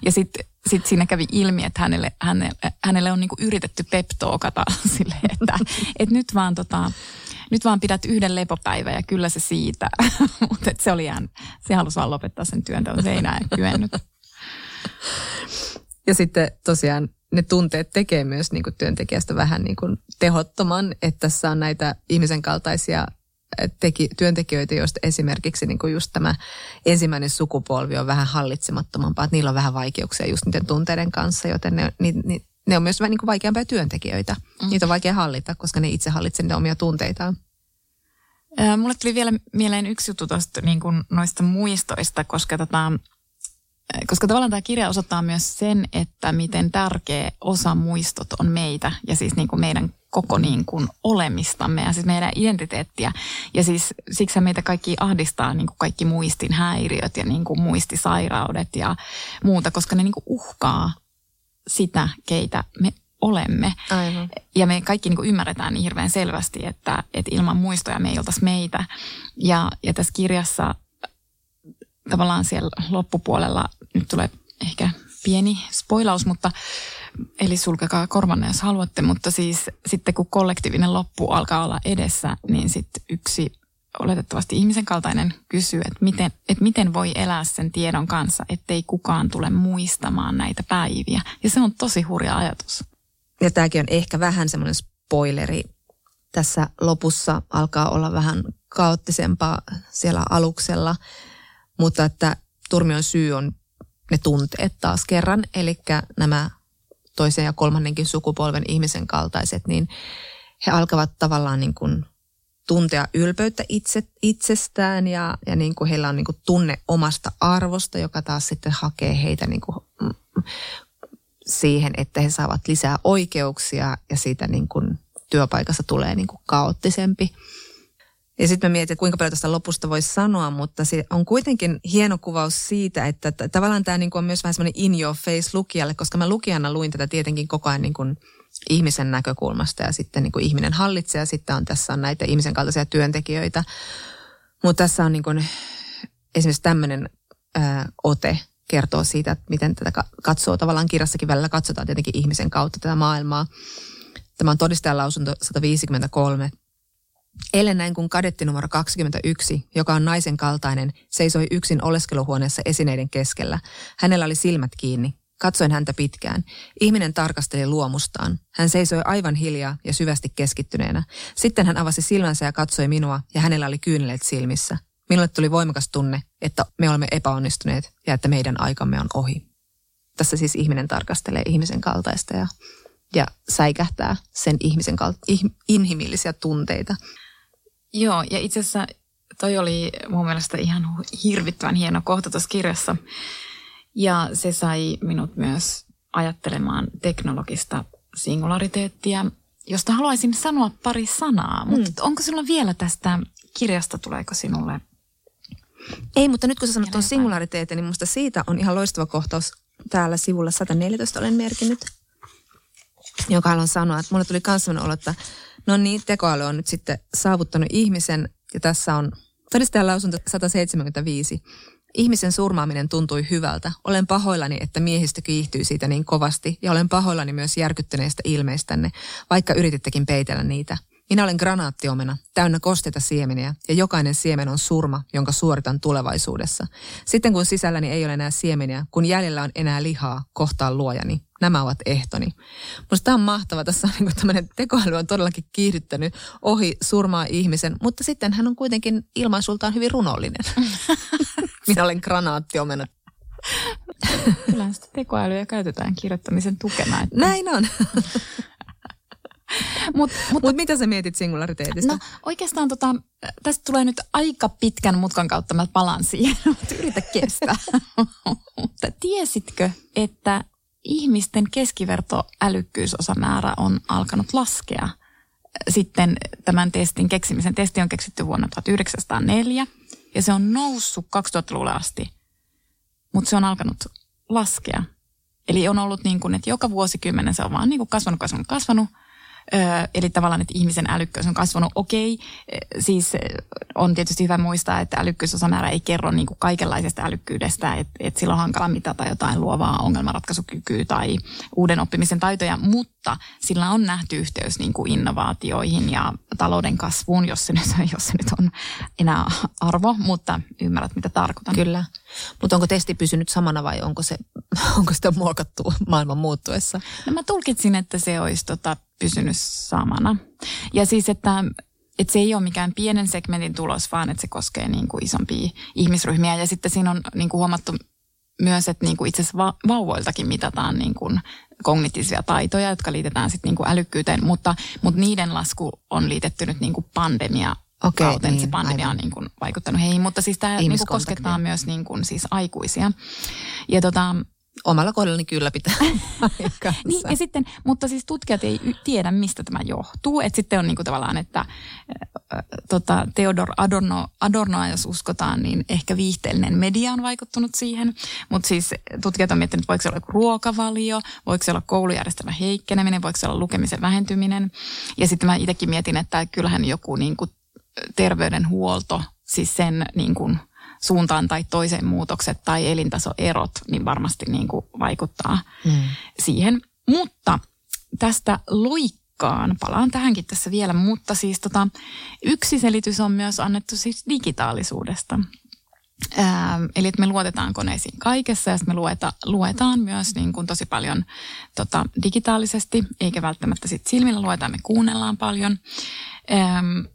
Ja sitten sit siinä kävi ilmi, että hänelle, hänelle, hänelle on niinku yritetty peptookata sille, että et nyt vaan tota, nyt vaan pidät yhden lepopäivän ja kyllä se siitä. Mutta se oli ihan, se halusi vaan lopettaa sen työn, se ei enää kyennyt. Ja sitten tosiaan ne tunteet tekee myös niin työntekijästä vähän niin tehottoman, että tässä on näitä ihmisen kaltaisia teki, työntekijöitä, joista esimerkiksi niin kuin just tämä ensimmäinen sukupolvi on vähän hallitsemattomampaa, että niillä on vähän vaikeuksia just niiden tunteiden kanssa, joten ne, ni, ni, ne on myös vähän niin kuin vaikeampia työntekijöitä. Mm. Niitä on vaikea hallita, koska ne itse hallitsevat niitä omia tunteitaan. Mulle tuli vielä mieleen yksi juttu tuosta niin kuin noista muistoista, koska tota, koska tavallaan tämä kirja osoittaa myös sen, että miten tärkeä osa muistot on meitä ja siis niin kuin meidän koko niin kuin olemistamme ja siis meidän identiteettiä. Ja siis siksi meitä kaikki ahdistaa niin kuin kaikki muistin häiriöt ja niin kuin muistisairaudet ja muuta, koska ne niin kuin uhkaa sitä, keitä me olemme. Aivan. Ja me kaikki niin kuin ymmärretään niin hirveän selvästi, että, että ilman muistoja me ei oltaisi meitä. Ja, ja tässä kirjassa tavallaan siellä loppupuolella, nyt tulee ehkä pieni spoilaus, mutta eli sulkekaa korvanne, jos haluatte, mutta siis sitten kun kollektiivinen loppu alkaa olla edessä, niin sitten yksi oletettavasti ihmisen kaltainen kysyy, että miten, että miten voi elää sen tiedon kanssa, ettei kukaan tule muistamaan näitä päiviä. Ja se on tosi hurja ajatus. Ja tämäkin on ehkä vähän semmoinen spoileri. Tässä lopussa alkaa olla vähän kaoottisempaa siellä aluksella, mutta että turmion syy on ne tunteet taas kerran. Eli nämä toisen ja kolmannenkin sukupolven ihmisen kaltaiset, niin he alkavat tavallaan niin kuin tuntea ylpeyttä itse, itsestään ja, ja niin kuin heillä on niin kuin tunne omasta arvosta, joka taas sitten hakee heitä niin kuin mm, siihen, että he saavat lisää oikeuksia ja siitä niin kuin työpaikassa tulee niin kuin kaoottisempi. Ja sitten mä mietin, että kuinka paljon tästä lopusta voisi sanoa, mutta se on kuitenkin hieno kuvaus siitä, että tavallaan tämä niin kuin on myös vähän semmoinen in your face lukijalle, koska mä lukijana luin tätä tietenkin koko ajan niin kuin ihmisen näkökulmasta ja sitten niin kuin ihminen hallitsee ja sitten on, tässä on näitä ihmisen kaltaisia työntekijöitä. Mutta tässä on niin kuin, esimerkiksi tämmöinen ote kertoo siitä, että miten tätä katsoo. Tavallaan kirjassakin välillä katsotaan tietenkin ihmisen kautta tätä maailmaa. Tämä on todistajan lausunto 153. Eilen näin kun kadetti numero 21, joka on naisen kaltainen, seisoi yksin oleskeluhuoneessa esineiden keskellä. Hänellä oli silmät kiinni. Katsoin häntä pitkään. Ihminen tarkasteli luomustaan. Hän seisoi aivan hiljaa ja syvästi keskittyneenä. Sitten hän avasi silmänsä ja katsoi minua ja hänellä oli kyyneleet silmissä. Minulle tuli voimakas tunne, että me olemme epäonnistuneet ja että meidän aikamme on ohi. Tässä siis ihminen tarkastelee ihmisen kaltaista ja, ja säikähtää sen ihmisen kalta, inhimillisiä tunteita. Joo, ja itse asiassa toi oli mun mielestä ihan hirvittävän hieno kohta tuossa kirjassa. Ja se sai minut myös ajattelemaan teknologista singulariteettia, josta haluaisin sanoa pari sanaa. Mm. Mutta onko sinulla vielä tästä kirjasta, tuleeko sinulle? Ei, mutta nyt kun sä sanot tuon singulariteetin, niin musta siitä on ihan loistava kohtaus täällä sivulla 114 olen merkinnyt, joka haluan sanoa, että mulle tuli myös olo, että no niin, tekoäly on nyt sitten saavuttanut ihmisen, ja tässä on todistajan lausunto 175. Ihmisen surmaaminen tuntui hyvältä. Olen pahoillani, että miehistö kiihtyy siitä niin kovasti ja olen pahoillani myös järkyttyneistä ilmeistänne, vaikka yritittekin peitellä niitä. Minä olen granaattiomena, täynnä kosteita siemeniä, ja jokainen siemen on surma, jonka suoritan tulevaisuudessa. Sitten kun sisälläni ei ole enää siemeniä, kun jäljellä on enää lihaa, kohtaan luojani. Nämä ovat ehtoni. Minusta tämä on mahtava. Tässä on niin tämmöinen tekoäly on todellakin kiihdyttänyt ohi surmaa ihmisen, mutta sitten hän on kuitenkin ilmaisultaan hyvin runollinen. Minä olen granaattiomena. Kyllä sitä tekoälyä käytetään kirjoittamisen tukena. Että... Näin on. Mut, mutta Mut mitä sä mietit singulariteetista? No oikeastaan tota, tästä tulee nyt aika pitkän mutkan kautta, mä palaan siihen, mutta yritä kestää. mutta tiesitkö, että ihmisten keskivertoälykkyysosamäärä on alkanut laskea sitten tämän testin keksimisen. Testi on keksitty vuonna 1904 ja se on noussut 2000-luvulle asti, mutta se on alkanut laskea. Eli on ollut niin kuin, että joka vuosikymmenen se on vaan niin kuin kasvanut, kasvanut, kasvanut – eli tavallaan, että ihmisen älykkyys on kasvanut. Okei, siis on tietysti hyvä muistaa, että älykkyysosamäärä ei kerro niin kuin kaikenlaisesta älykkyydestä, että, että sillä on hankala mitata jotain luovaa ongelmanratkaisukykyä tai uuden oppimisen taitoja, mutta sillä on nähty yhteys niin kuin innovaatioihin ja talouden kasvuun, jos se, nyt, jos se nyt on enää arvo, mutta ymmärrät mitä tarkoitan. Kyllä. Mutta onko testi pysynyt samana vai onko, se, onko sitä muokattu maailman muuttuessa? No mä tulkitsin, että se olisi tota, pysynyt samana. Ja siis, että, että se ei ole mikään pienen segmentin tulos, vaan että se koskee niin kuin isompia ihmisryhmiä. Ja sitten siinä on niin kuin huomattu myös, että niin kuin itse asiassa vauvoiltakin mitataan niin kuin kognitiivisia taitoja, jotka liitetään sitten niin kuin älykkyyteen, mutta, mutta niiden lasku on liitetty nyt niin kuin pandemia Okei, okay, niin, se pandemia aivan. on niin kuin vaikuttanut heihin, mutta siis tämä niin kuin koskettaa myös niin kuin siis aikuisia. Ja tota, Omalla kohdallani kyllä pitää niin, ja sitten, mutta siis tutkijat ei tiedä, mistä tämä johtuu. Et sitten on niinku tavallaan, että äh, tota, Theodor Adorno, Adornoa, jos uskotaan, niin ehkä viihteellinen media on vaikuttanut siihen. Mutta siis tutkijat on miettinyt, voiko se olla ruokavalio, voiko se olla koulujärjestelmän heikkeneminen, voiko se olla lukemisen vähentyminen. Ja sitten mä itsekin mietin, että kyllähän joku niinku terveydenhuolto, siis sen niin kuin – suuntaan tai toiseen muutokset tai elintasoerot, niin varmasti niin kuin vaikuttaa mm. siihen. Mutta tästä loikka tarkkaan. Palaan tähänkin tässä vielä, mutta siis tota, yksi selitys on myös annettu siis digitaalisuudesta. Ähm, eli että me luotetaan koneisiin kaikessa ja me lueta, luetaan myös niin kuin tosi paljon tota, digitaalisesti, eikä välttämättä sit silmillä luetaan, me kuunnellaan paljon. Ähm,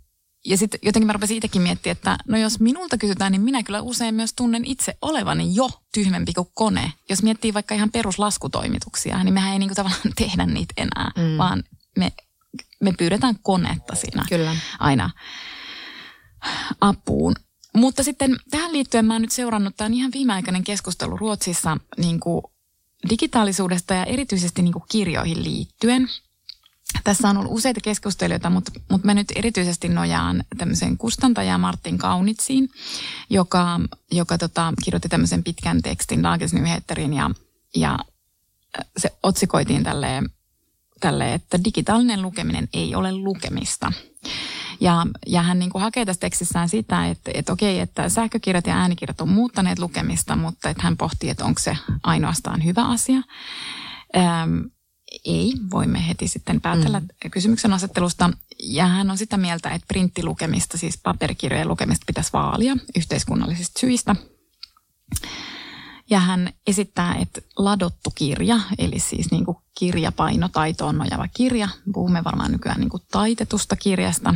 ja sitten jotenkin mä rupesin itsekin miettimään, että no jos minulta kysytään, niin minä kyllä usein myös tunnen itse olevani jo tyhmempi kuin kone. Jos miettii vaikka ihan peruslaskutoimituksia, niin mehän ei niinku tavallaan tehdä niitä enää, mm. vaan me, me pyydetään konetta siinä Kyllä. aina apuun. Mutta sitten tähän liittyen mä oon nyt seurannut, tämä on ihan viimeaikainen keskustelu Ruotsissa niin kuin digitaalisuudesta ja erityisesti niin kuin kirjoihin liittyen. Tässä on ollut useita keskustelijoita, mutta, mutta mä nyt erityisesti nojaan tämmöiseen kustantajaan Martin Kaunitsiin, joka, joka tota, kirjoitti tämmöisen pitkän tekstin Dagens ja, ja se otsikoitiin tälleen, tälle, että digitaalinen lukeminen ei ole lukemista. Ja, ja hän niin kuin hakee tässä tekstissään sitä, että, että okei, että sähkökirjat ja äänikirjat on muuttaneet lukemista, mutta että hän pohtii, että onko se ainoastaan hyvä asia. Ei, voimme heti sitten päätellä mm. kysymyksen asettelusta. Ja hän on sitä mieltä, että printtilukemista, siis paperikirjojen lukemista pitäisi vaalia yhteiskunnallisista syistä. Ja hän esittää, että ladottu kirja, eli siis niin kuin kirjapainotaitoon nojava kirja, puhumme varmaan nykyään niin kuin taitetusta kirjasta,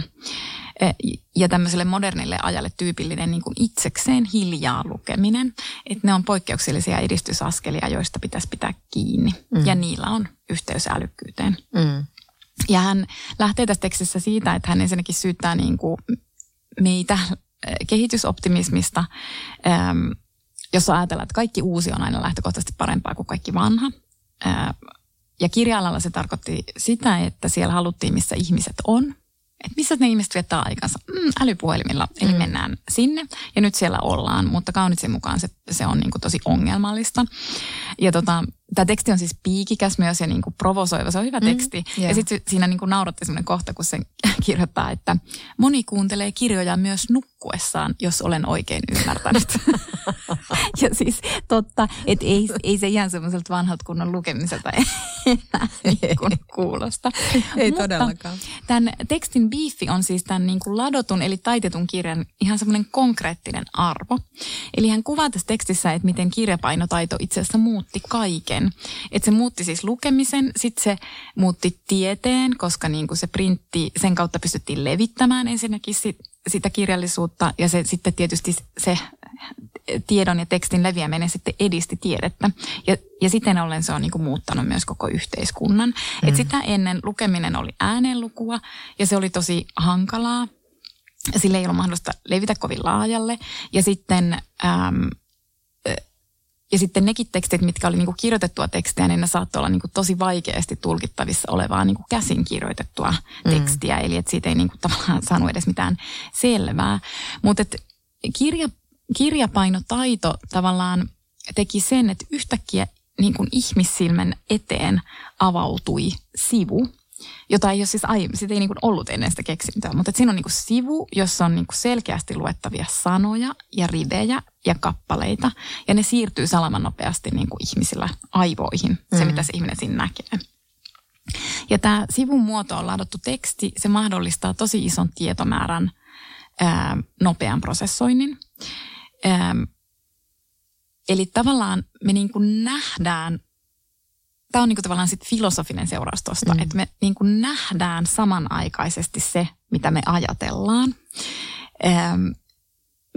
ja tämmöiselle modernille ajalle tyypillinen niin kuin itsekseen hiljaa lukeminen, että ne on poikkeuksellisia edistysaskelia, joista pitäisi pitää kiinni, mm. ja niillä on yhteys älykkyyteen. Mm. Ja hän lähtee tässä tekstissä siitä, että hän ensinnäkin syyttää niin kuin meitä kehitysoptimismista, jos ajatellaan, että kaikki uusi on aina lähtökohtaisesti parempaa kuin kaikki vanha. Ja kirja se tarkoitti sitä, että siellä haluttiin, missä ihmiset on, että missä ne ihmiset viettää aikansa? Mm, älypuhelimilla, eli mm. mennään sinne ja nyt siellä ollaan, mutta Kaunitsin mukaan se, se on niin kuin tosi ongelmallista. Ja tota, tämä teksti on siis piikikäs myös ja niin kuin provosoiva, se on hyvä mm, teksti. Mm, yeah. Ja sitten siinä niin kuin nauratti sellainen kohta, kun se kirjoittaa, että moni kuuntelee kirjoja myös nukkuessaan, jos olen oikein ymmärtänyt. ja siis totta, että ei, ei se ihan semmoiselta vanhalta kunnon lukemiselta enää niin kuin kuulosta. ei Mutta todellakaan. Tämän tekstin biifi on siis tämän niin kuin ladotun eli taitetun kirjan ihan semmoinen konkreettinen arvo. Eli hän kuvaa tässä tekstissä, että miten kirjapainotaito itse asiassa muutti kaiken. Että se muutti siis lukemisen, sitten se muutti tieteen, koska niin kuin se printti, sen kautta pystyttiin levittämään ensinnäkin sit, sitä kirjallisuutta ja se sitten tietysti se tiedon ja tekstin leviäminen sitten edisti tiedettä. Ja, ja siten ollen se on niin kuin muuttanut myös koko yhteiskunnan. Mm. Et sitä ennen lukeminen oli äänenlukua ja se oli tosi hankalaa. Sille ei ollut mahdollista levitä kovin laajalle. Ja sitten äm, ja sitten nekin tekstit, mitkä oli niinku kirjoitettua tekstiä, niin ne saattoi olla niinku tosi vaikeasti tulkittavissa olevaa niinku käsin kirjoitettua mm. tekstiä. Eli että siitä ei niinku tavallaan saanut edes mitään selvää. Mutta kirja, kirjapainotaito tavallaan teki sen, että yhtäkkiä niin kuin ihmissilmän eteen avautui sivu, jota ei ole siis aiemmin, sitä ei niin kuin ollut ennen sitä keksintöä, mutta siinä on niin kuin sivu, jossa on niin kuin selkeästi luettavia sanoja ja rivejä ja kappaleita, ja ne siirtyy salaman nopeasti niin kuin ihmisillä aivoihin, se mm. mitä se ihminen siinä näkee. Ja tämä sivun muoto on ladattu teksti, se mahdollistaa tosi ison tietomäärän ää, nopean prosessoinnin. Ää, eli tavallaan me niin kuin nähdään tämä on niinku tavallaan sit filosofinen seuraus tuosta, mm. että me niinku nähdään samanaikaisesti se, mitä me ajatellaan, ähm,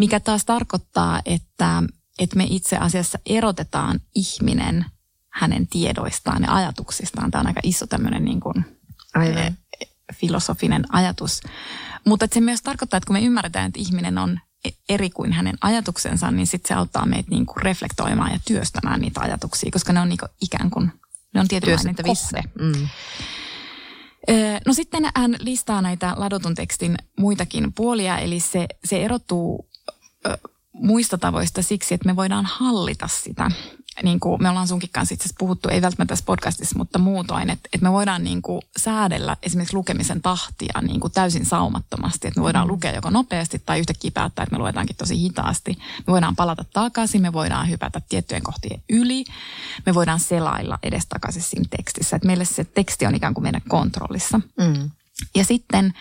mikä taas tarkoittaa, että, että me itse asiassa erotetaan ihminen hänen tiedoistaan ja ajatuksistaan. Tämä on aika iso tämmöinen niinku, Aivan. filosofinen ajatus. Mutta se myös tarkoittaa, että kun me ymmärretään, että ihminen on eri kuin hänen ajatuksensa, niin sitten se auttaa meitä niinku reflektoimaan ja työstämään niitä ajatuksia, koska ne on niinku ikään kuin ne on tietynlainen kohde. Mm. No sitten hän listaa näitä ladotun tekstin muitakin puolia, eli se, se erottuu muista tavoista siksi, että me voidaan hallita sitä. Niin kuin me ollaan sunkin kanssa itse puhuttu, ei välttämättä tässä podcastissa, mutta muutoin, että, että me voidaan niin kuin säädellä esimerkiksi lukemisen tahtia niin kuin täysin saumattomasti. Että me voidaan mm. lukea joko nopeasti tai yhtäkkiä päättää, että me luetaankin tosi hitaasti. Me voidaan palata takaisin, me voidaan hypätä tiettyjen kohtien yli, me voidaan selailla edestakaisin siinä tekstissä. Että meille se teksti on ikään kuin meidän kontrollissa. Mm. Ja sitten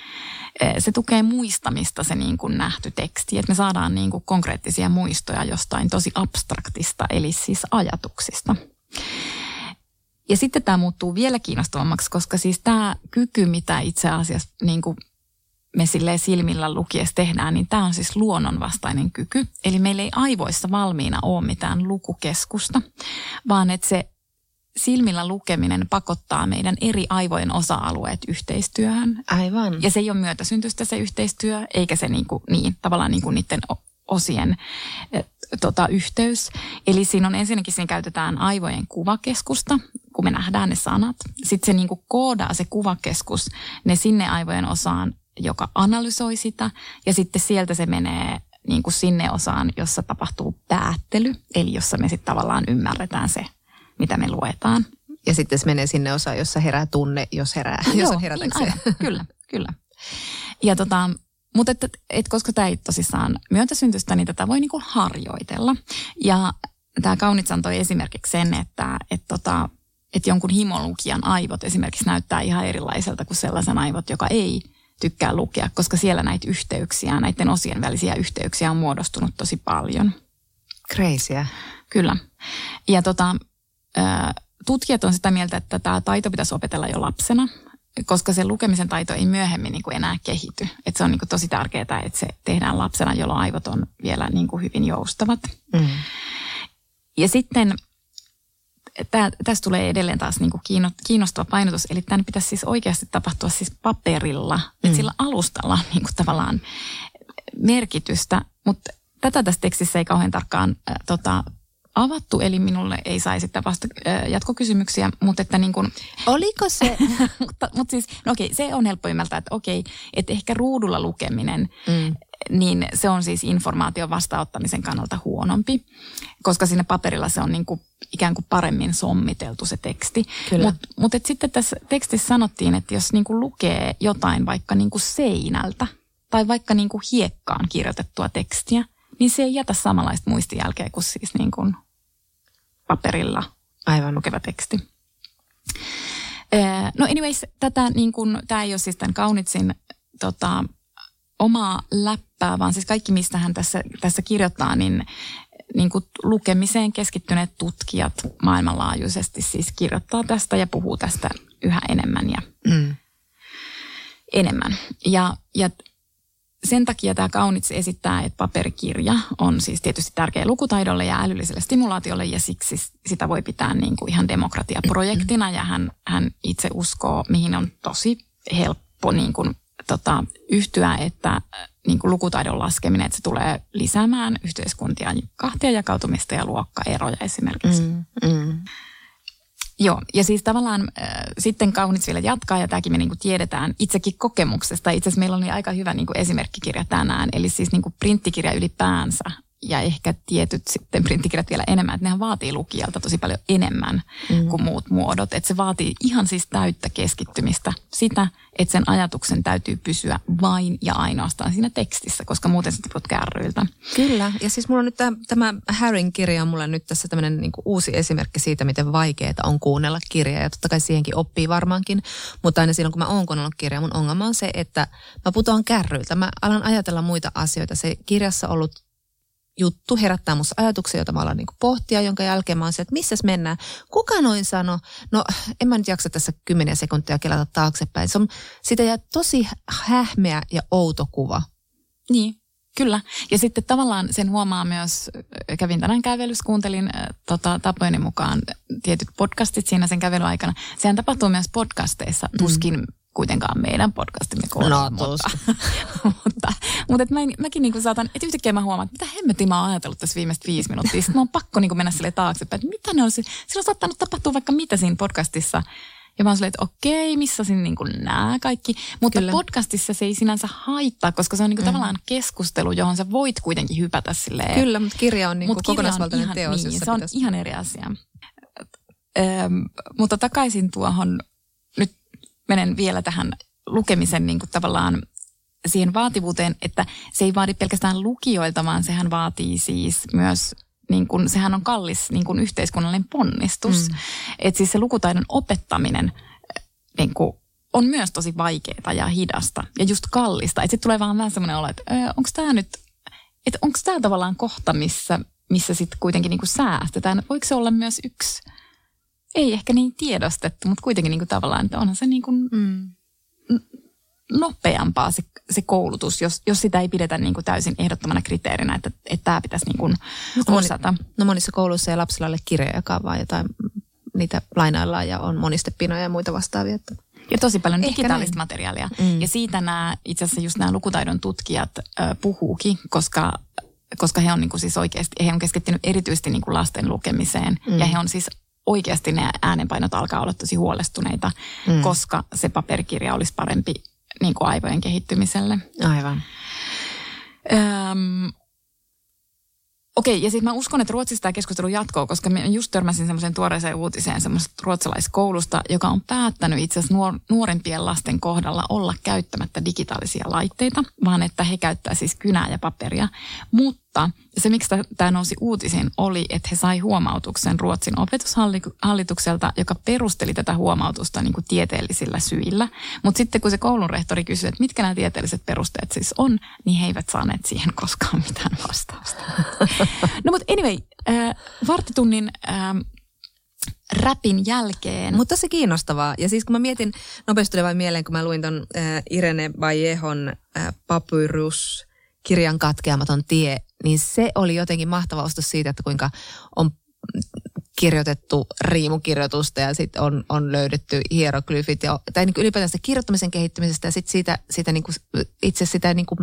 eh, se tukee muistamista se niin kuin nähty teksti, että me saadaan niin kuin konkreettisia muistoja jostain tosi abstraktista, eli siis ajatuksista. Ja sitten tämä muuttuu vielä kiinnostavammaksi, koska siis tämä kyky, mitä itse asiassa niin kuin me silleen silmillä lukies tehdään, niin tämä on siis luonnonvastainen kyky. Eli meillä ei aivoissa valmiina ole mitään lukukeskusta, vaan että se silmillä lukeminen pakottaa meidän eri aivojen osa-alueet yhteistyöhön. Aivan. Ja se ei ole myötäsyntystä se yhteistyö, eikä se niin, kuin, niin tavallaan niin kuin niiden osien et, tota, yhteys. Eli siinä on ensinnäkin, siinä käytetään aivojen kuvakeskusta, kun me nähdään ne sanat. Sitten se niin kuin koodaa se kuvakeskus ne sinne aivojen osaan, joka analysoi sitä. Ja sitten sieltä se menee niin kuin sinne osaan, jossa tapahtuu päättely, eli jossa me sitten tavallaan ymmärretään se mitä me luetaan. Ja sitten se menee sinne osaan, jossa herää tunne, jos herää, jos on herätäkseen. Niin, kyllä, kyllä. Ja tota, mutta et, et, koska tämä ei tosissaan myöntäsyntystä, niin tätä voi niinku harjoitella. Ja tämä Kaunitsan toi esimerkiksi sen, että et tota, et jonkun himolukijan aivot esimerkiksi näyttää ihan erilaiselta kuin sellaisen aivot, joka ei tykkää lukea, koska siellä näitä yhteyksiä, näiden osien välisiä yhteyksiä on muodostunut tosi paljon. Crazyä. Kyllä. Ja tota, tutkijat on sitä mieltä, että tämä taito pitäisi opetella jo lapsena, koska se lukemisen taito ei myöhemmin niin kuin enää kehity. Että se on niin kuin tosi tärkeää, että se tehdään lapsena, jolloin aivot on vielä niin kuin hyvin joustavat. Mm. Ja sitten tää, tässä tulee edelleen taas niin kuin kiinnostava painotus, eli tämän pitäisi siis oikeasti tapahtua siis paperilla, mm. että sillä alustalla on niin kuin tavallaan merkitystä, mutta tätä tässä tekstissä ei kauhean tarkkaan äh, tota, avattu, eli minulle ei saisi vasta jatkokysymyksiä, mutta että niin kuin... Oliko se? mutta, mutta siis, no okei, se on helppo ymmärtää, että okei, että ehkä ruudulla lukeminen, mm. niin se on siis informaation vastaanottamisen kannalta huonompi, koska sinne paperilla se on niin kuin ikään kuin paremmin sommiteltu se teksti. Mutta mut sitten tässä tekstissä sanottiin, että jos niin kuin lukee jotain vaikka niin kuin seinältä, tai vaikka niin kuin hiekkaan kirjoitettua tekstiä, niin se ei jätä samanlaista muistijälkeä kuin siis niin kuin paperilla Aivan. lukeva teksti. No anyways, tätä niin kuin, tämä ei ole siis tämän Kaunitsin tota, omaa läppää, vaan siis kaikki, mistä hän tässä, tässä kirjoittaa, niin, niin kuin lukemiseen keskittyneet tutkijat maailmanlaajuisesti siis kirjoittaa tästä ja puhuu tästä yhä enemmän ja mm. enemmän. Ja, ja sen takia tämä Kaunits esittää, että paperikirja on siis tietysti tärkeä lukutaidolle ja älylliselle stimulaatiolle ja siksi sitä voi pitää niin kuin ihan demokratiaprojektina ja hän, hän itse uskoo, mihin on tosi helppo niin kuin, tota, yhtyä, että niin kuin lukutaidon laskeminen, että se tulee lisäämään yhteiskuntia kahtia jakautumista ja luokkaeroja esimerkiksi. Mm, mm. Joo, ja siis tavallaan äh, sitten Kaunits vielä jatkaa, ja tämäkin me niin kuin tiedetään itsekin kokemuksesta. Itse asiassa meillä oli aika hyvä niin kuin esimerkkikirja tänään, eli siis niin kuin printtikirja ylipäänsä ja ehkä tietyt sitten printtikirjat vielä enemmän, että nehän vaatii lukijalta tosi paljon enemmän mm. kuin muut muodot. Että se vaatii ihan siis täyttä keskittymistä sitä, että sen ajatuksen täytyy pysyä vain ja ainoastaan siinä tekstissä, koska muuten se tiput kärryiltä. Kyllä, ja siis mulla on nyt tämä, tämä Harryn kirja on mulla nyt tässä tämmöinen niin uusi esimerkki siitä, miten vaikeaa on kuunnella kirjaa. Ja totta kai siihenkin oppii varmaankin, mutta aina silloin kun mä oon kuunnellut kirjaa, mun ongelma on se, että mä putoan kärryiltä. Mä alan ajatella muita asioita. Se kirjassa ollut juttu herättää musta ajatuksia, joita mä alan niin pohtia, jonka jälkeen mä oon se, että missä mennään. Kuka noin sano? No en mä nyt jaksa tässä kymmeniä sekuntia kelata taaksepäin. Se on, sitä jää tosi hähmeä ja outo kuva. Niin, Kyllä. Ja sitten tavallaan sen huomaa myös, kävin tänään kävelyssä, kuuntelin äh, tota, tapojeni mukaan tietyt podcastit siinä sen kävelyaikana. Sehän tapahtuu myös podcasteissa, tuskin mm kuitenkaan meidän podcastimme kohdalla. No, mutta, mutta, mutta että mä, mäkin niin saatan, että yhtäkkiä mä huomaan, että mitä hemmetin mä oon ajatellut tässä viimeistä viisi minuuttia. Sitten mä oon pakko niin mennä sille taaksepäin, että mitä ne olisi. Silloin on saattanut tapahtua vaikka mitä siinä podcastissa, Ja mä oon silleen, että okei, missä siinä niin nämä kaikki. Mutta Kyllä. podcastissa se ei sinänsä haittaa, koska se on niin kuin mm. tavallaan keskustelu, johon sä voit kuitenkin hypätä silleen. Kyllä, mutta kirja on niin kuin kokonaisvaltainen ihan, teos. Niin, se on pitäisi... ihan eri asia. Öm, mutta takaisin tuohon, menen vielä tähän lukemisen niin kuin tavallaan siihen vaativuuteen, että se ei vaadi pelkästään lukijoilta, vaan sehän vaatii siis myös niin kuin, sehän on kallis niin kuin yhteiskunnallinen ponnistus. Mm. Että siis se lukutaidon opettaminen niin kuin, on myös tosi vaikeaa ja hidasta ja just kallista. Että sitten tulee vaan vähän semmoinen olo, että onko tämä nyt, että onko tämä tavallaan kohta, missä, missä sitten kuitenkin niin kuin säästetään. Voiko se olla myös yksi, ei ehkä niin tiedostettu, mutta kuitenkin niin kuin tavallaan, että onhan se niin kuin, mm nopeampaa se, se koulutus, jos, jos sitä ei pidetä niin kuin täysin ehdottomana kriteerinä, että, että tämä pitäisi niin kuin no, osata. Moni, no monissa kouluissa ja lapsilla ole kirjoja, joka vaan jotain, niitä lainaillaan ja on monistepinoja ja muita vastaavia. Että ja tosi paljon Ehkä digitaalista näin. materiaalia. Mm. Ja siitä nämä, itse asiassa just nämä lukutaidon tutkijat ö, puhuukin, koska, koska he on niin kuin siis oikeasti, he on keskittynyt erityisesti niin kuin lasten lukemiseen. Mm. Ja he on siis oikeasti ne äänenpainot alkaa olla tosi huolestuneita, mm. koska se paperikirja olisi parempi niin kuin aivojen kehittymiselle. Aivan. Öm, Okei, ja sitten mä uskon, että Ruotsissa tämä keskustelu jatkuu, koska mä just törmäsin semmoiseen tuoreeseen uutiseen semmoisesta ruotsalaiskoulusta, joka on päättänyt itse asiassa nuor- nuorempien lasten kohdalla olla käyttämättä digitaalisia laitteita, vaan että he käyttää siis kynää ja paperia. Mutta se, miksi tämä nousi uutisiin, oli, että he sai huomautuksen Ruotsin opetushallitukselta, joka perusteli tätä huomautusta niin kuin tieteellisillä syillä. Mutta sitten kun se koulun rehtori kysyi, että mitkä nämä tieteelliset perusteet siis on, niin he eivät saaneet siihen koskaan mitään vastausta. no mutta anyway, äh, varttitunnin äh, räpin jälkeen. Mutta tosi kiinnostavaa. Ja siis kun mä mietin, nopeasti vain mieleen, kun mä luin ton äh, Irene Vallejehon äh, Papyrus kirjan katkeamaton tie, niin se oli jotenkin mahtava ostos siitä, että kuinka on kirjoitettu riimukirjoitusta ja sitten on, on löydetty hieroglyfit ja, tai niin ylipäätään sitä kirjoittamisen kehittymisestä ja sitten siitä, siitä niin kuin, itse sitä niin kuin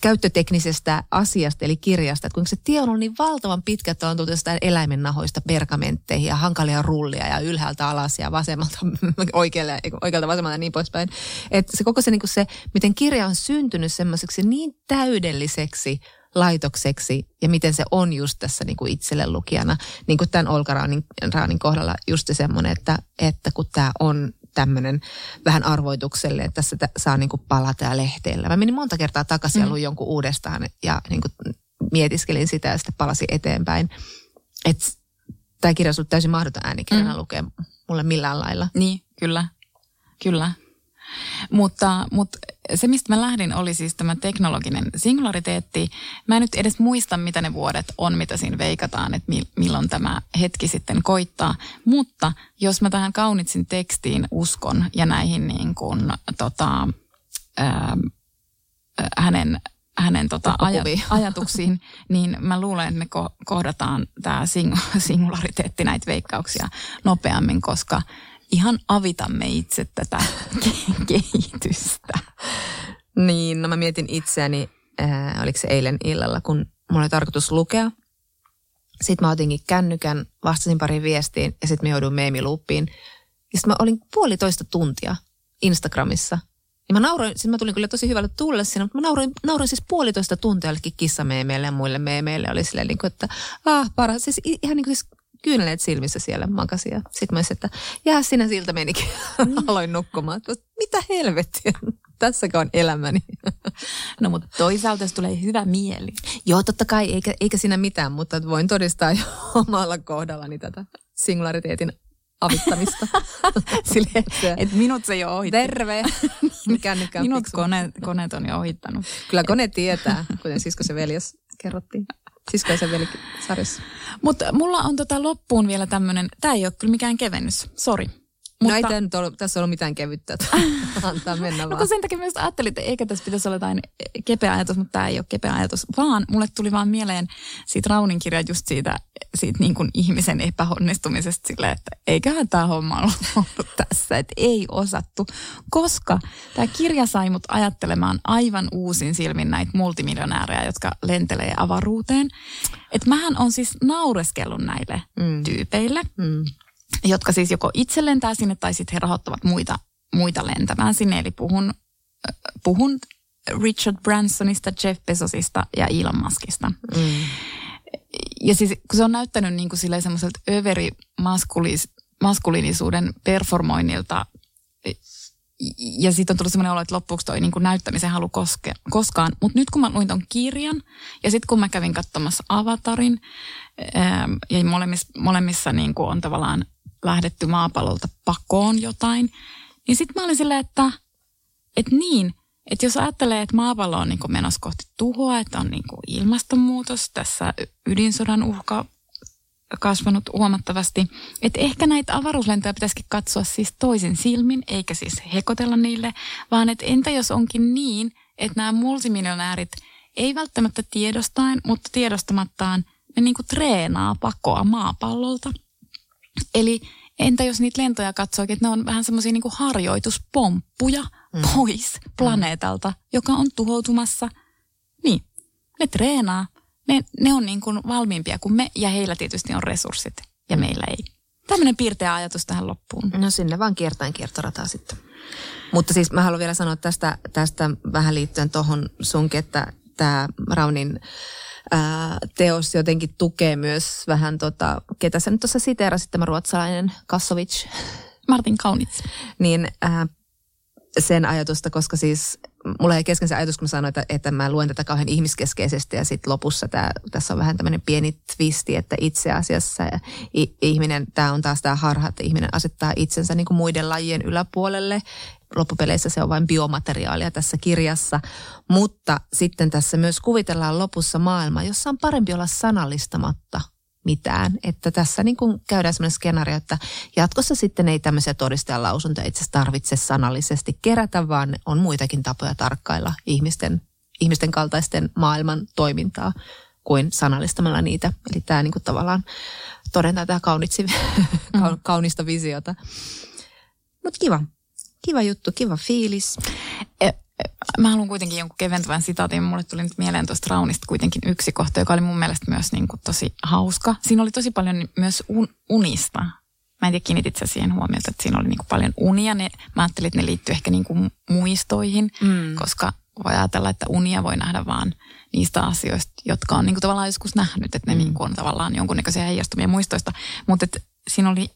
käyttöteknisestä asiasta eli kirjasta, että kuinka se tie on ollut niin valtavan pitkä, että on tullut jostain eläimen nahoista pergamentteihin ja hankalia rullia ja ylhäältä alas ja vasemmalta oikealle, oikealta vasemmalta ja niin poispäin. Että se koko se, niin kuin se, miten kirja on syntynyt semmoiseksi niin täydelliseksi laitokseksi ja miten se on just tässä niin kuin itselle lukijana. Niin kuin tämän Olga Raanin, Raanin kohdalla just se semmoinen, että, että kun tämä on tämmöinen vähän arvoitukselle, että tässä saa niin kuin palata ja lehteillä. Mä menin monta kertaa takaisin mm. ja luin jonkun uudestaan ja niin kuin mietiskelin sitä ja sitten palasin eteenpäin. Että tämä kirja on täysin mahdoton äänikirjana mm. lukea mulle millään lailla. Niin, kyllä. Kyllä. Mutta, mutta se, mistä mä lähdin, oli siis tämä teknologinen singulariteetti. Mä en nyt edes muista, mitä ne vuodet on, mitä siinä veikataan, että milloin tämä hetki sitten koittaa. Mutta jos mä tähän kaunitsin tekstiin uskon ja näihin niin kuin, tota, ää, hänen hänen tota, aj- ajatuksiin, niin mä luulen, että me ko- kohdataan tämä sing- singulariteetti näitä veikkauksia nopeammin, koska ihan avitamme itse tätä kehitystä. Niin, no mä mietin itseäni, äh, oliko se eilen illalla, kun mulla oli tarkoitus lukea. Sitten mä otinkin kännykän, vastasin pari viestiin ja sitten mä jouduin meemiluuppiin. Ja sitten mä olin puolitoista tuntia Instagramissa. Ja mä nauroin, siis mä tulin kyllä tosi hyvällä tulle siinä, mutta mä nauroin, nauroin siis puolitoista tuntia jollekin kissameemeille ja muille meemeille. Oli silleen niin kuin, että ah, paras, siis ihan niin kuin siis kyyneleet silmissä siellä makasia. Sitten mä että jää sinä siltä menikin. Mm. Aloin nukkumaan. Mitä helvettiä? Tässäkö on elämäni? no mutta toisaalta se tulee hyvä mieli. Joo, totta kai, eikä, eikä siinä mitään, mutta voin todistaa jo omalla kohdallani tätä singulariteetin avittamista. Silleen, että et minut se jo ohitti. Terve. minut kone, koneet on jo ohittanut. Kyllä kone tietää, kuten sisko se veljes kerrottiin. Siskoisen veli sarjassa. Mutta mulla on tota loppuun vielä tämmöinen, tämä ei ole kyllä mikään kevennys, sori. Mutta... No ei ollut, tässä ollut mitään kevyttä, antaa mennä vaan. No sen takia myös ajattelin, että eikä tässä pitäisi olla jotain kepeä ajatus, mutta tämä ei ole kepeä ajatus, vaan mulle tuli vaan mieleen siitä Raunin kirja just siitä, siitä niin kuin ihmisen epäonnistumisesta silleen, että eiköhän tämä homma ollut tässä, että ei osattu, koska tämä kirja sai mut ajattelemaan aivan uusin silmin näitä multimiljonäärejä, jotka lentelee avaruuteen. Että mähän on siis naureskellut näille mm. tyypeille. Mm jotka siis joko itse lentää sinne tai sitten he rahoittavat muita, muita lentämään sinne. Eli puhun, puhun Richard Bransonista, Jeff Bezosista ja Elon Muskista. Mm. Ja siis kun se on näyttänyt niin kuin semmoiselta överi maskuliinisuuden performoinnilta ja sitten on tullut sellainen olo, että loppuksi toi niin kuin näyttämisen halu koske, koskaan. Mutta nyt kun mä luin ton kirjan ja sitten kun mä kävin katsomassa Avatarin ää, ja molemmissa, molemmissa niin kuin on tavallaan lähdetty maapallolta pakoon jotain, niin sitten mä olin silleen, että, että niin, että jos ajattelee, että maapallo on niin menossa kohti tuhoa, että on niin ilmastonmuutos, tässä ydinsodan uhka kasvanut huomattavasti. Että ehkä näitä avaruuslentoja pitäisikin katsoa siis toisin silmin, eikä siis hekotella niille, vaan että entä jos onkin niin, että nämä multimiljonäärit ei välttämättä tiedostaen, mutta tiedostamattaan ne niinku treenaa pakoa maapallolta. Eli entä jos niitä lentoja katsoo, että ne on vähän semmoisia niinku harjoituspomppuja mm. pois planeetalta, joka on tuhoutumassa. Niin, ne treenaa ne, ne on niin kuin valmiimpia kuin me ja heillä tietysti on resurssit ja mm. meillä ei. Tämmöinen piirteä ajatus tähän loppuun. No sinne vaan kiertäen kiertorataa sitten. Mutta siis mä haluan vielä sanoa tästä, tästä vähän liittyen tuohon sunkin, että tämä Raunin ää, teos jotenkin tukee myös vähän tota, ketä sä nyt tuossa siteerasit, tämä ruotsalainen Kassovic. Martin Kaunitz. Niin ää, sen ajatusta, koska siis mulla ei kesken se ajatus, kun mä sanoin, että, että mä luen tätä kauhean ihmiskeskeisesti ja sitten lopussa tää, tässä on vähän tämmöinen pieni twisti, että itse asiassa ihminen, tämä on taas tämä harha, että ihminen asettaa itsensä niin kuin muiden lajien yläpuolelle. Loppupeleissä se on vain biomateriaalia tässä kirjassa, mutta sitten tässä myös kuvitellaan lopussa maailma, jossa on parempi olla sanallistamatta mitään. Että tässä niin kuin käydään sellainen skenaario, että jatkossa sitten ei tämmöisiä todistajalausuntoja itse tarvitse sanallisesti kerätä, vaan on muitakin tapoja tarkkailla ihmisten, ihmisten kaltaisten maailman toimintaa kuin sanallistamalla niitä. Eli tämä niin kuin tavallaan todentaa tämä kaunitsi, mm. kaunista visiota. Mutta kiva. Kiva juttu, kiva fiilis. E- mä haluan kuitenkin jonkun keventävän sitaatin. Mulle tuli nyt mieleen tuosta Raunista kuitenkin yksi kohta, joka oli mun mielestä myös niin kuin tosi hauska. Siinä oli tosi paljon myös un, unista. Mä en tiedä, kiinnitit sä siihen huomiota, että siinä oli niin kuin paljon unia. Ne, mä ajattelin, että ne liittyy ehkä niin kuin muistoihin, mm. koska voi ajatella, että unia voi nähdä vaan niistä asioista, jotka on niin kuin tavallaan joskus nähnyt, että ne mm. niin kuin on tavallaan jonkunnäköisiä heijastumia muistoista. Mutta siinä oli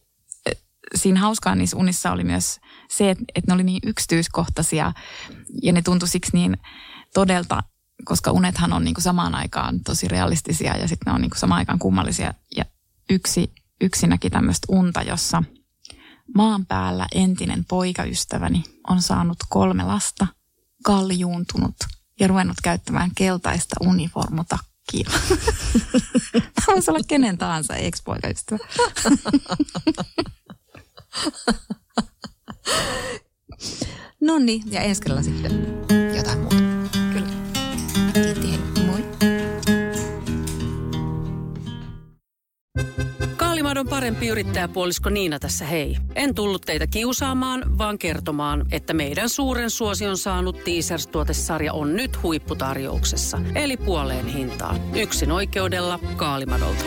siinä hauskaa niissä unissa oli myös se, että, että ne oli niin yksityiskohtaisia ja ne tuntui siksi niin todelta, koska unethan on niin kuin samaan aikaan tosi realistisia ja sitten ne on niin kuin samaan aikaan kummallisia. Ja yksi, yksi näki tämmöistä unta, jossa maan päällä entinen poikaystäväni on saanut kolme lasta, kaljuuntunut ja ruvennut käyttämään keltaista uniformutakkia. Tämä voisi olla kenen tahansa ex-poikaystävä. no niin, ja ensi kerralla sitten jotain muuta. Kyllä. Kiitti, hei. Moi. Kaalimadon parempi yrittäjäpuolisko Niina tässä hei. En tullut teitä kiusaamaan, vaan kertomaan, että meidän suuren suosion saanut Teasers-tuotesarja on nyt huipputarjouksessa. Eli puoleen hintaan. Yksin oikeudella Kaalimadolta.